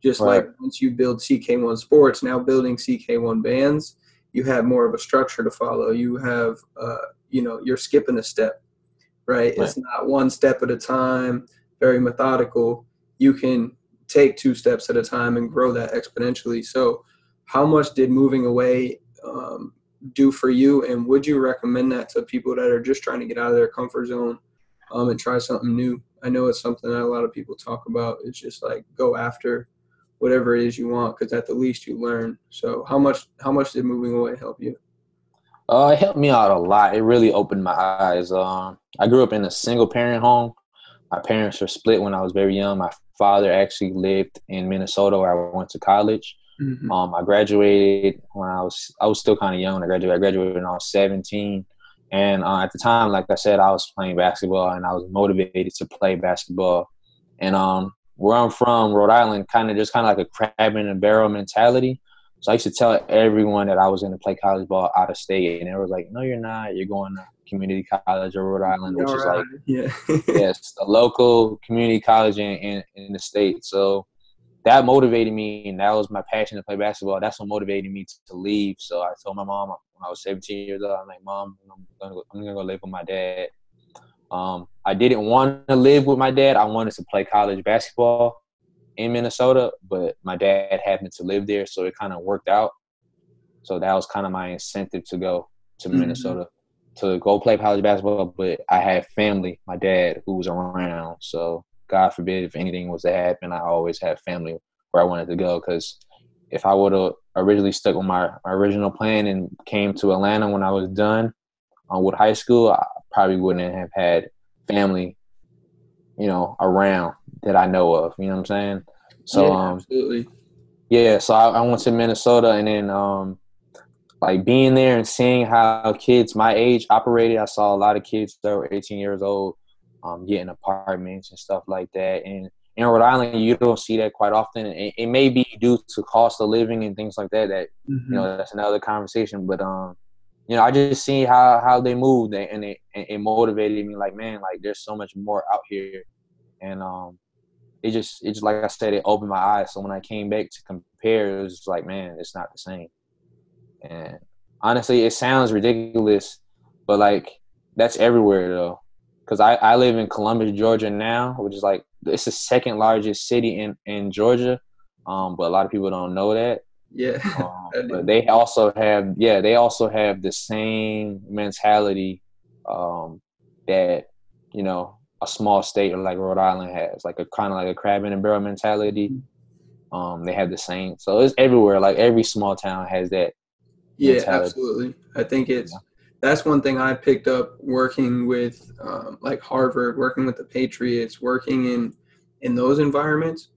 Just right. like once you build CK1 Sports, now building CK1 bands, you have more of a structure to follow. You have, uh, you know, you're skipping a step, right? right? It's not one step at a time, very methodical. You can take two steps at a time and grow that exponentially. So, how much did moving away um, do for you, and would you recommend that to people that are just trying to get out of their comfort zone um, and try something new? I know it's something that a lot of people talk about. It's just like go after whatever it is you want because at the least you learn. So, how much how much did moving away help you?
Uh, it helped me out a lot. It really opened my eyes. Um, I grew up in a single parent home. My parents were split when I was very young. My father actually lived in Minnesota where I went to college. Mm-hmm. Um, I graduated when I was I was still kind of young. I graduated. I graduated when I was 17, and uh, at the time, like I said, I was playing basketball and I was motivated to play basketball. And um, where I'm from, Rhode Island, kind of just kind of like a crab in a barrel mentality. So I used to tell everyone that I was going to play college ball out of state, and they were like, "No, you're not. You're going to community college of Rhode Island, which is like yeah. yes, a local community college in, in, in the state. So that motivated me, and that was my passion to play basketball. That's what motivated me to, leave. So I told my mom when I was 17 years old, I'm like, Mom, I'm gonna go, I'm gonna go live with my dad. Um, I didn't want to live with my dad. I wanted to play college basketball in Minnesota, but my dad happened to live there, so it kind of worked out. So that was kind of my incentive to go to mm-hmm. To go play college basketball, but I had family, my dad, who was around. So God forbid if anything was to happen, I always had family where I wanted to go. Because if I would have originally stuck with my, my, original plan and came to Atlanta when I was done uh, with high school, I probably wouldn't have had family, you know, around that I know of. You know what I'm saying? So, yeah, um, absolutely. Yeah, so I, I went to Minnesota and then um, like being there and seeing how kids my age operated. I saw a lot of kids that were 18 years old um, getting apartments and stuff like that. And in Rhode Island, you don't see that quite often. It, it may be due to cost of living and things like that. That mm-hmm. you know, that's another conversation. But um, you know, I just see how how they moved and it, it motivated me. Like, man, like there's so much more out here. And um, it just it's like I said, it opened my eyes. So when I came back to compare, it was like, man, it's not the same. And honestly, it sounds ridiculous, but like that's everywhere though. Cause I, I live in Columbus, Georgia now, which is like it's the second largest city in, in Georgia. Um, but a lot of people don't know that.
Yeah.
um, but they also have yeah, they also have the same mentality um, that, you know, a small state like Rhode Island has, like a kind of like a crab in a barrel mentality. Mm-hmm. Um, they have the same, so it's everywhere. Like every small town has that.
Yeah, absolutely. I think it's yeah. that's one thing I picked up working with, um, like Harvard, working with the Patriots, working in in those environments.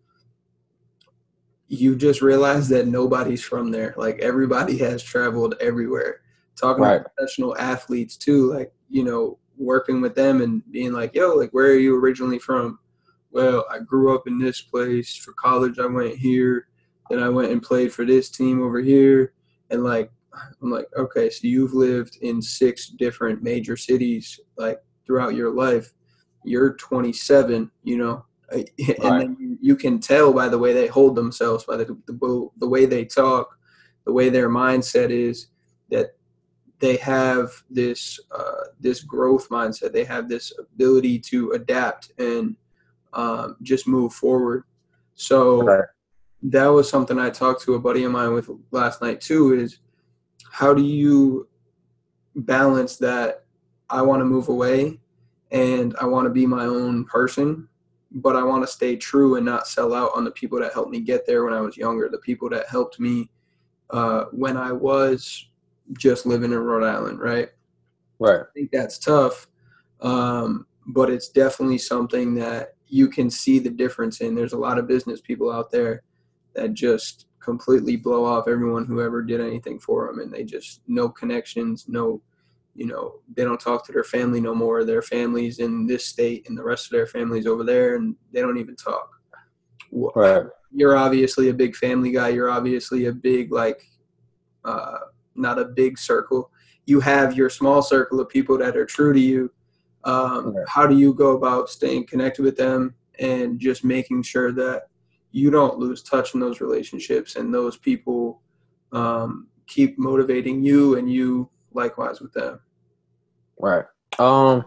You just realize that nobody's from there. Like everybody has traveled everywhere. Talking right. to professional athletes too, like you know, working with them and being like, yo, like, where are you originally from? Well, I grew up in this place. For college, I went here. Then I went and played for this team over here. And like, I'm like, okay, so you've lived in six different major cities like throughout your life. You're 27, you know, and right. then you, you, can tell by the way they hold themselves, by the, the the way they talk, the way their mindset is that they have this uh, this growth mindset. They have this ability to adapt and um, just move forward. So right. that was something I talked to a buddy of mine with last night too. Is how do you balance that? I want to move away, and I want to be my own person, but I want to stay true and not sell out on the people that helped me get there when I was younger. The people that helped me uh, when I was just living in Rhode Island, right?
Right. I
think that's tough, um, but it's definitely something that you can see the difference in. There's a lot of business people out there that just completely blow off everyone who ever did anything for them, and they just no connections, no, you know, they don't talk to their family no more. Their families in this state, and the rest of their families over there, and they don't even talk.
Right.
You're obviously a big family guy. You're obviously a big like uh, not a big circle. You have your small circle of people that are true to you. Um, How do you go about staying connected with them and just making sure that you don't lose touch in those relationships and those people um, keep motivating you and you likewise with them?
Right. Um,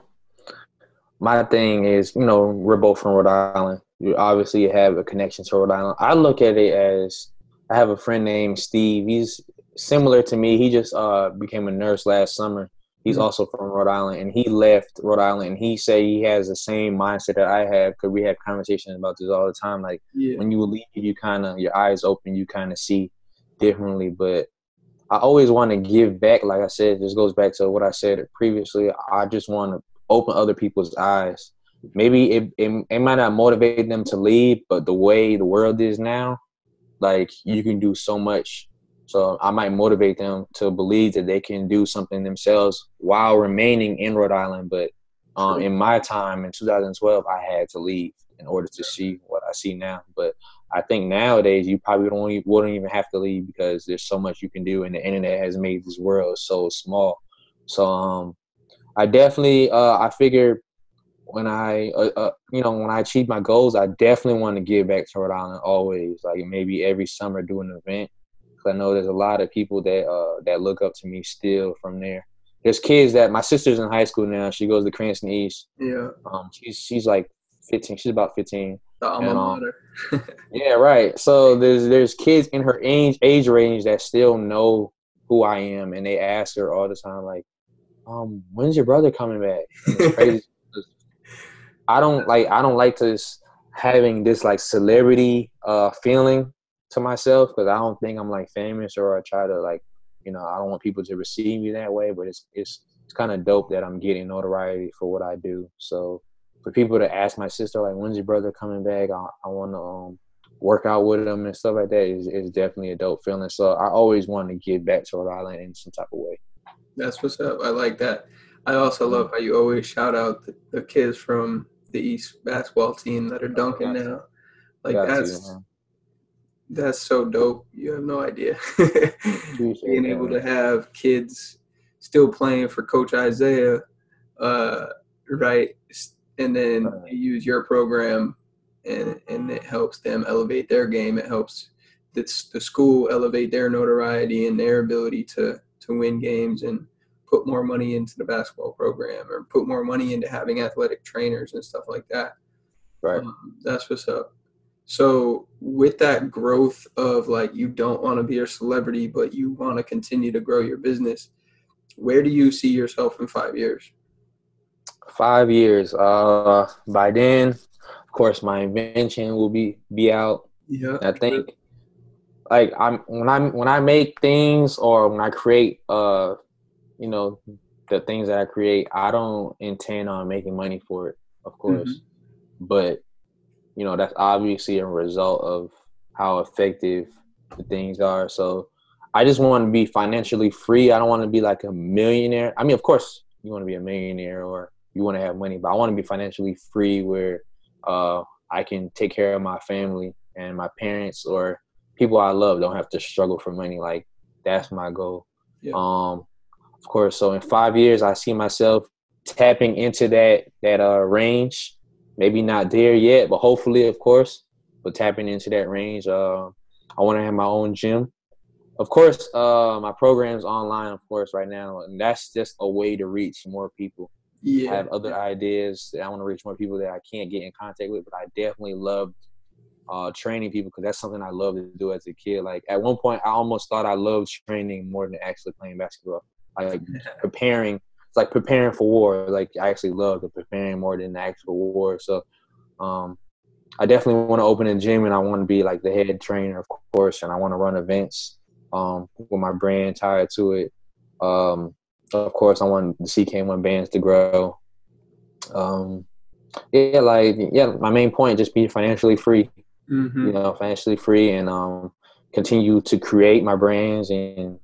my thing is, you know, we're both from Rhode Island. You obviously have a connection to Rhode Island. I look at it as I have a friend named Steve. He's similar to me. He just uh, became a nurse last summer. He's mm-hmm. also from Rhode Island, and he left Rhode Island. And he say he has the same mindset that I have because we have conversations about this all the time. Like yeah. when you leave, you kind of your eyes open, you kind of see differently. But I always want to give back. Like I said, this goes back to what I said previously. I just want to open other people's eyes. Maybe it, it it might not motivate them to leave, but the way the world is now, like you can do so much so I might motivate them to believe that they can do something themselves while remaining in Rhode Island. But um, in my time in 2012, I had to leave in order to see what I see now. But I think nowadays you probably don't wouldn't even have to leave because there's so much you can do, and the internet has made this world so small. So um, I definitely uh, I figured when I uh, uh, you know when I achieve my goals, I definitely want to give back to Rhode Island always. Like maybe every summer do an event I know there's a lot of people that uh, that look up to me still from there. There's kids that my sister's in high school now. She goes to Cranston East.
Yeah.
Um, she's she's like 15. She's about 15.
The alma and, um,
mater. yeah, right. So there's there's kids in her age age range that still know who I am, and they ask her all the time, like, um, when's your brother coming back? it's crazy. I don't like I don't like this having this like celebrity uh feeling to myself because I don't think I'm like famous or I try to like, you know, I don't want people to receive me that way. But it's it's it's kind of dope that I'm getting notoriety for what I do. So for people to ask my sister like, when's your brother coming back? I, I want to um, work out with him and stuff like that is, is definitely a dope feeling. So I always want to give back to Rhode Island in some type of way.
That's what's up. I like that. I also love how you always shout out the, the kids from the East basketball team that are dunking now. Like that's that's so dope. You have no idea. Being able to have kids still playing for Coach Isaiah, uh, right? And then use your program and and it helps them elevate their game. It helps the, the school elevate their notoriety and their ability to to win games and put more money into the basketball program or put more money into having athletic trainers and stuff like that.
Right. Um,
that's what's up. So with that growth of like you don't want to be a celebrity, but you want to continue to grow your business, where do you see yourself in five years?
Five years. Uh, by then, of course, my invention will be be out.
Yeah.
I think, like I'm when I'm when I make things or when I create, uh, you know, the things that I create, I don't intend on making money for it, of course, mm-hmm. but you know that's obviously a result of how effective the things are. So I just want to be financially free. I don't want to be like a millionaire. I mean, of course, you want to be a millionaire or you want to have money, but I want to be financially free where uh, I can take care of my family and my parents or people I love don't have to struggle for money. Like that's my goal. Yeah. Um, of course. So in five years, I see myself tapping into that that uh, range maybe not there yet, but hopefully, of course, but tapping into that range. Uh, I want to have my own gym. Of course, uh, my program's online, of course, right now, and that's just a way to reach more people.
Yeah.
I have other ideas that I want to reach more people that I can't get in contact with, but I definitely love uh, training people because that's something I love to do as a kid. Like at one point, I almost thought I loved training more than actually playing basketball. Like preparing it's like preparing for war. Like I actually love the preparing more than the actual war. So um, I definitely want to open a gym and I want to be like the head trainer, of course, and I want to run events um, with my brand tied to it. Um, of course, I want the CK1 bands to grow. Um, yeah, like yeah, my main point just be financially free.
Mm-hmm.
You know, financially free and um, continue to create my brands and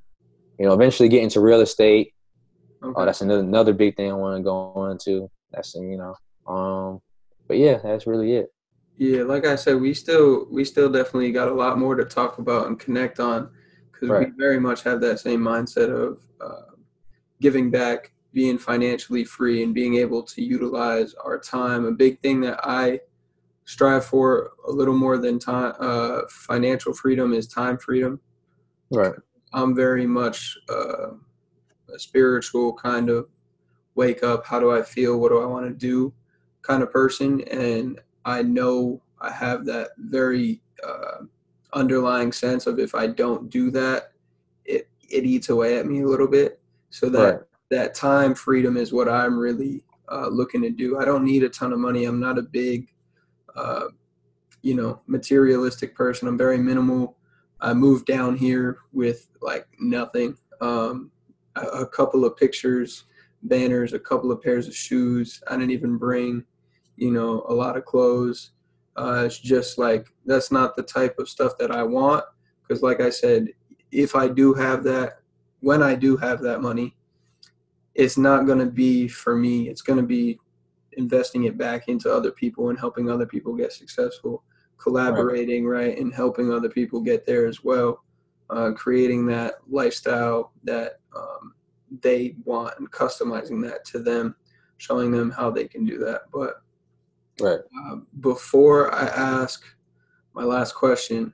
you know eventually get into real estate okay. Oh, that's another another big thing I want to go into. That's you know, um, but yeah, that's really it.
Yeah, like I said, we still we still definitely got a lot more to talk about and connect on because right. we very much have that same mindset of uh, giving back, being financially free, and being able to utilize our time. A big thing that I strive for a little more than time uh, financial freedom is time freedom.
Right.
I'm very much. Uh, a spiritual kind of wake up, how do I feel, what do I want to do kind of person. And I know I have that very uh, underlying sense of if I don't do that, it, it eats away at me a little bit. So that, right. that time freedom is what I'm really uh, looking to do. I don't need a ton of money. I'm not a big, uh, you know, materialistic person. I'm very minimal. I moved down here with like nothing. Um, a, couple of pictures, banners, a couple of pairs of shoes. I didn't even bring, you know, a lot of clothes. Uh, it's just like that's not the type of stuff that I want. Because, like I said, if I do have that, when I do have that money, it's not going to be for me. It's going to be investing it back into other people and helping other people get successful, collaborating, right, right and helping other people get there as well uh, creating that lifestyle that um, they want and customizing that to them, showing them how they can do that. But
right
uh, before I ask my last question,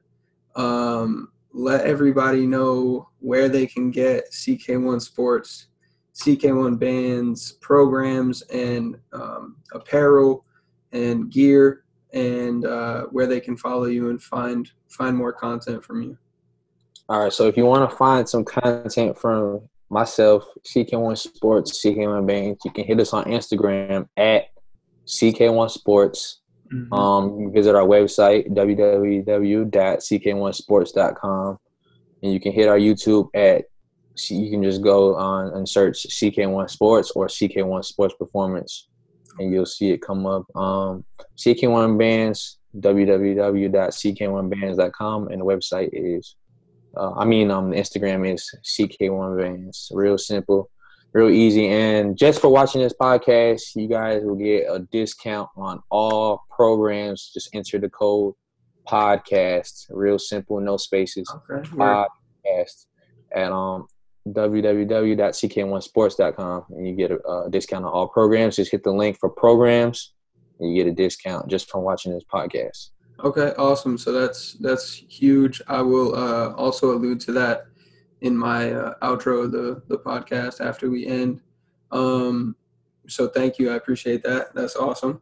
um, let everybody know where they can get CK1 Sports, CK1 bands, programs, and um, apparel and gear, and uh, where they can follow you and find find more content from you.
All right. So if you want to find some content from myself, CK1 Sports, CK1 Bands, you can hit us on Instagram at CK1 Sports. Mm-hmm. Um, visit our website, www.ck1sports.com. And you can hit our YouTube at, you can just go on and search CK1 Sports or CK1 Sports Performance, and you'll see it come up. Um, CK1 Bands, www.ck1bands.com, and the website is uh, I mean, um, Instagram is CK1 Bands. Real simple, real easy. And just for watching this podcast, you guys will get a discount on all programs. Just enter the code podcast. Real simple, no spaces.
Okay.
Podcast at um www.ck1sports.com and you get a, a discount on all programs. Just hit the link for programs and you get a discount just from watching this podcast.
Okay, awesome. So that's that's huge. I will uh, also allude to that in my uh, outro of the the podcast after we end. Um, so thank you. I appreciate that. That's awesome.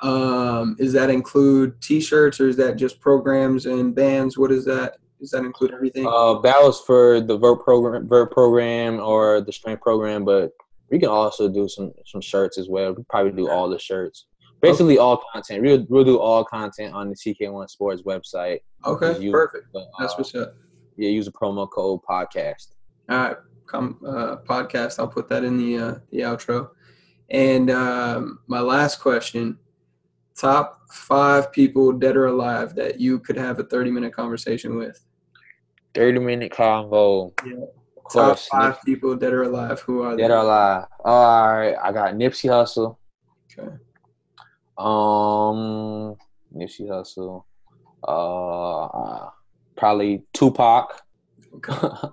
Um, does that include T-shirts or is that just programs and bands? What is that? Does that include everything?
Uh, was for the vert program, vert program or the strength program, but we can also do some some shirts as well. We probably do all the shirts. Basically, okay. all content. We'll, we'll do all content on the CK1 Sports website.
Okay, use, perfect. Uh, That's what's up.
Yeah, use a promo code podcast.
All right, come uh, podcast. I'll put that in the uh, the outro. And um, my last question: top five people, dead or alive, that you could have a thirty minute conversation with.
Thirty minute convo.
Yeah. Top five Nip- people, dead or alive. Who are
dead they? or alive? All right, I got Nipsey Hussle.
Okay.
Um, Nipsey Hussle. Uh, probably Tupac. Okay.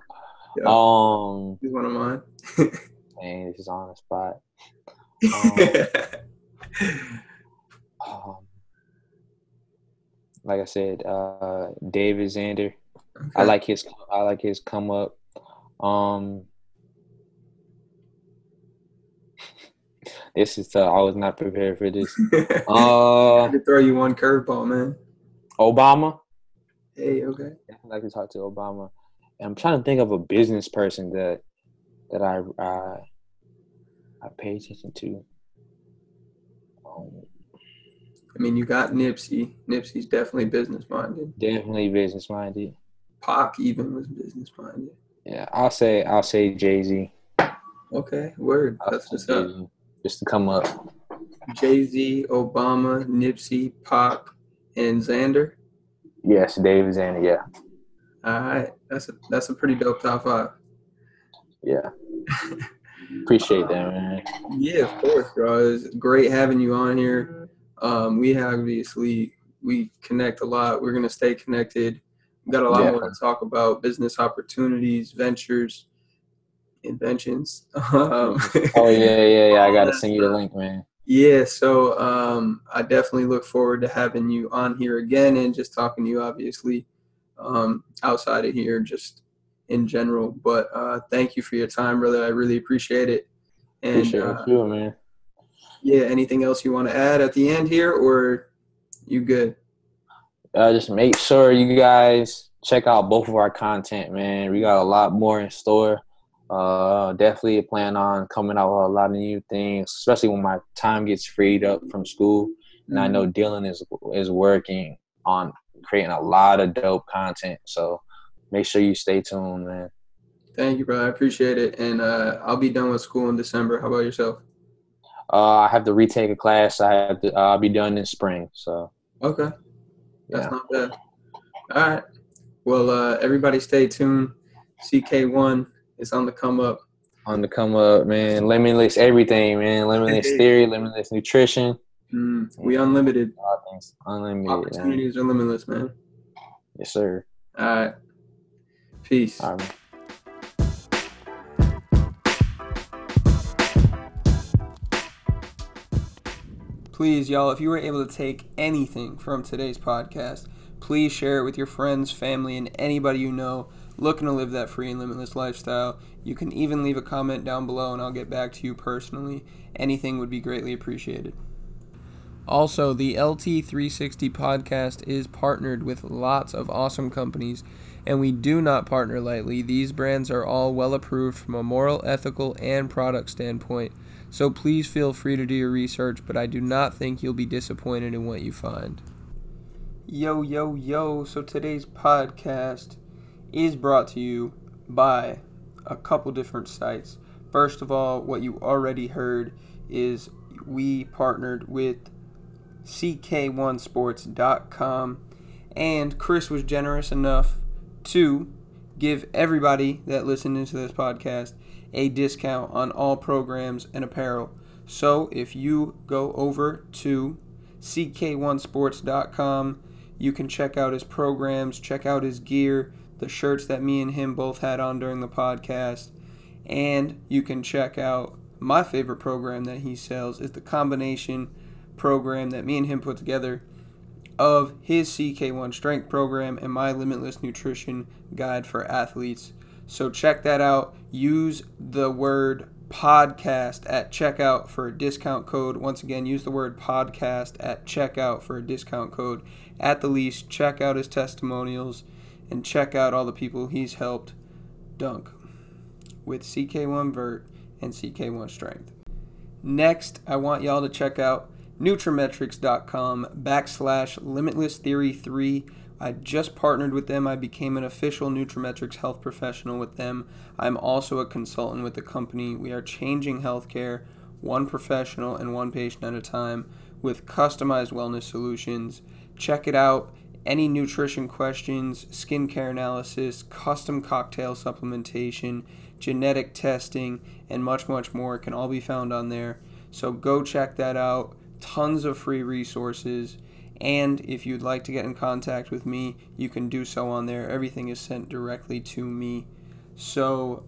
Yeah. um,
he's one of mine.
man, this is on the spot. Um, um, like I said, uh, David Xander. Okay. I like his. I like his come up. Um, this is tough. I was not prepared for this.
uh, to throw you one curveball, man.
Obama.
Hey, okay.
I like to talk to Obama. And I'm trying to think of a business person that that I uh, I pay attention to.
Um, I mean, you got Nipsey. Nipsey's definitely business minded.
Definitely business minded.
Pac even was business minded.
Yeah, I'll say I'll say Jay Z.
Okay, word. That's what's up.
Just to come up.
Jay Z, Obama, Nipsey, Pop, and Xander.
Yes, David Xander. Yeah.
All right, that's a that's a pretty dope top five.
Yeah. Appreciate that, man.
Yeah, of course, bro. It's great having you on here. Um, we obviously we connect a lot. We're gonna stay connected. We got a lot yeah. more to talk about: business opportunities, ventures, inventions.
Um, oh yeah, yeah, yeah. I gotta send you the link, man.
Yeah, so um, I definitely look forward to having you on here again and just talking to you, obviously, um, outside of here, just in general. But uh, thank you for your time, brother. I really appreciate it.
And, appreciate uh, you, man.
Yeah. Anything else you want to add at the end here, or you good?
Uh, just make sure you guys check out both of our content, man. We got a lot more in store. Uh, definitely plan on coming out with a lot of new things, especially when my time gets freed up from school. And I know mm-hmm. Dylan is is working on creating a lot of dope content. So make sure you stay tuned, man.
Thank you, bro. I appreciate it. And uh, I'll be done with school in December. How about yourself?
Uh, I have to retake a class. I have to. Uh, I'll be done in spring. So.
Okay. That's yeah. not bad. All right. Well, uh, everybody, stay tuned. CK1 it's on the come up.
On the come up, man. Limitless everything, man. Limitless theory, limitless nutrition.
Mm, we unlimited.
Unlimited.
Opportunities man. are limitless, man.
Yes, sir.
All right. Peace. All right. Please, y'all, if you were able to take anything from today's podcast, please share it with your friends, family, and anybody you know looking to live that free and limitless lifestyle. You can even leave a comment down below and I'll get back to you personally. Anything would be greatly appreciated. Also, the LT360 podcast is partnered with lots of awesome companies, and we do not partner lightly. These brands are all well approved from a moral, ethical, and product standpoint. So please feel free to do your research, but I do not think you'll be disappointed in what you find. Yo, yo, yo. So today's podcast is brought to you by a couple different sites. First of all, what you already heard is we partnered with CK1sports.com, and Chris was generous enough to give everybody that listened into this podcast a discount on all programs and apparel. So if you go over to CK1sports.com, you can check out his programs, check out his gear, the shirts that me and him both had on during the podcast. And you can check out my favorite program that he sells is the combination program that me and him put together of his CK1 strength program and my limitless nutrition guide for athletes. So check that out. Use the word podcast at checkout for a discount code. Once again, use the word podcast at checkout for a discount code. At the least, check out his testimonials and check out all the people he's helped dunk with CK1 Vert and CK1 Strength. Next, I want y'all to check out Nutrametrix.com backslash Limitless Theory 3 I just partnered with them. I became an official Nutrametrix health professional with them. I'm also a consultant with the company. We are changing healthcare one professional and one patient at a time with customized wellness solutions. Check it out. Any nutrition questions, skincare analysis, custom cocktail supplementation, genetic testing, and much, much more can all be found on there. So go check that out. Tons of free resources. And if you'd like to get in contact with me, you can do so on there. Everything is sent directly to me. So,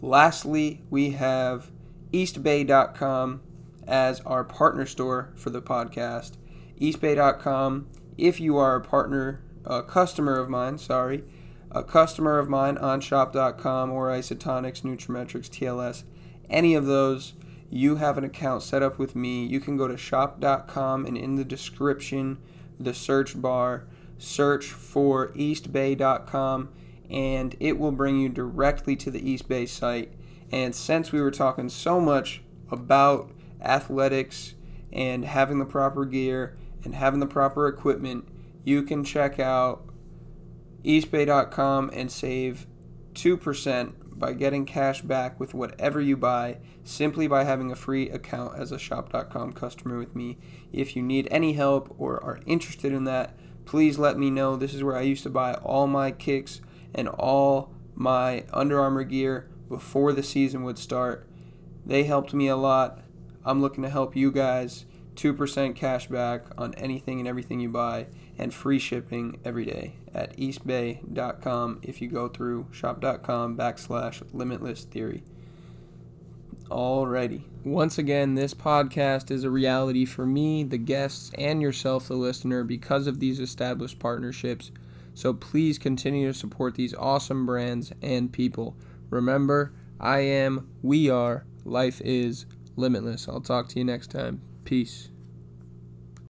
lastly, we have eastbay.com as our partner store for the podcast. eastbay.com, if you are a partner, a customer of mine, sorry, a customer of mine on shop.com or Isotonix, Nutrametrix, TLS, any of those, you have an account set up with me, you can go to shop.com and in the description, the search bar, search for eastbay.com and it will bring you directly to the East Bay site. And since we were talking so much about athletics and having the proper gear and having the proper equipment, you can check out eastbay.com and save 2% by getting cash back with whatever you buy simply by having a free account as a shop.com customer with me. If you need any help or are interested in that, please let me know. This is where I used to buy all my kicks and all my Under Armour gear before the season would start. They helped me a lot. I'm looking to help you guys. 2% cash back on anything and everything you buy and free shipping every day at eastbay.com if you go through shop.com backslash limitless theory. Alrighty. Once again, this podcast is a reality for me, the guests, and yourself, the listener, because of these established partnerships. So please continue to support these awesome brands and people. Remember, I am, we are, life is limitless. I'll talk to you next time. Peace.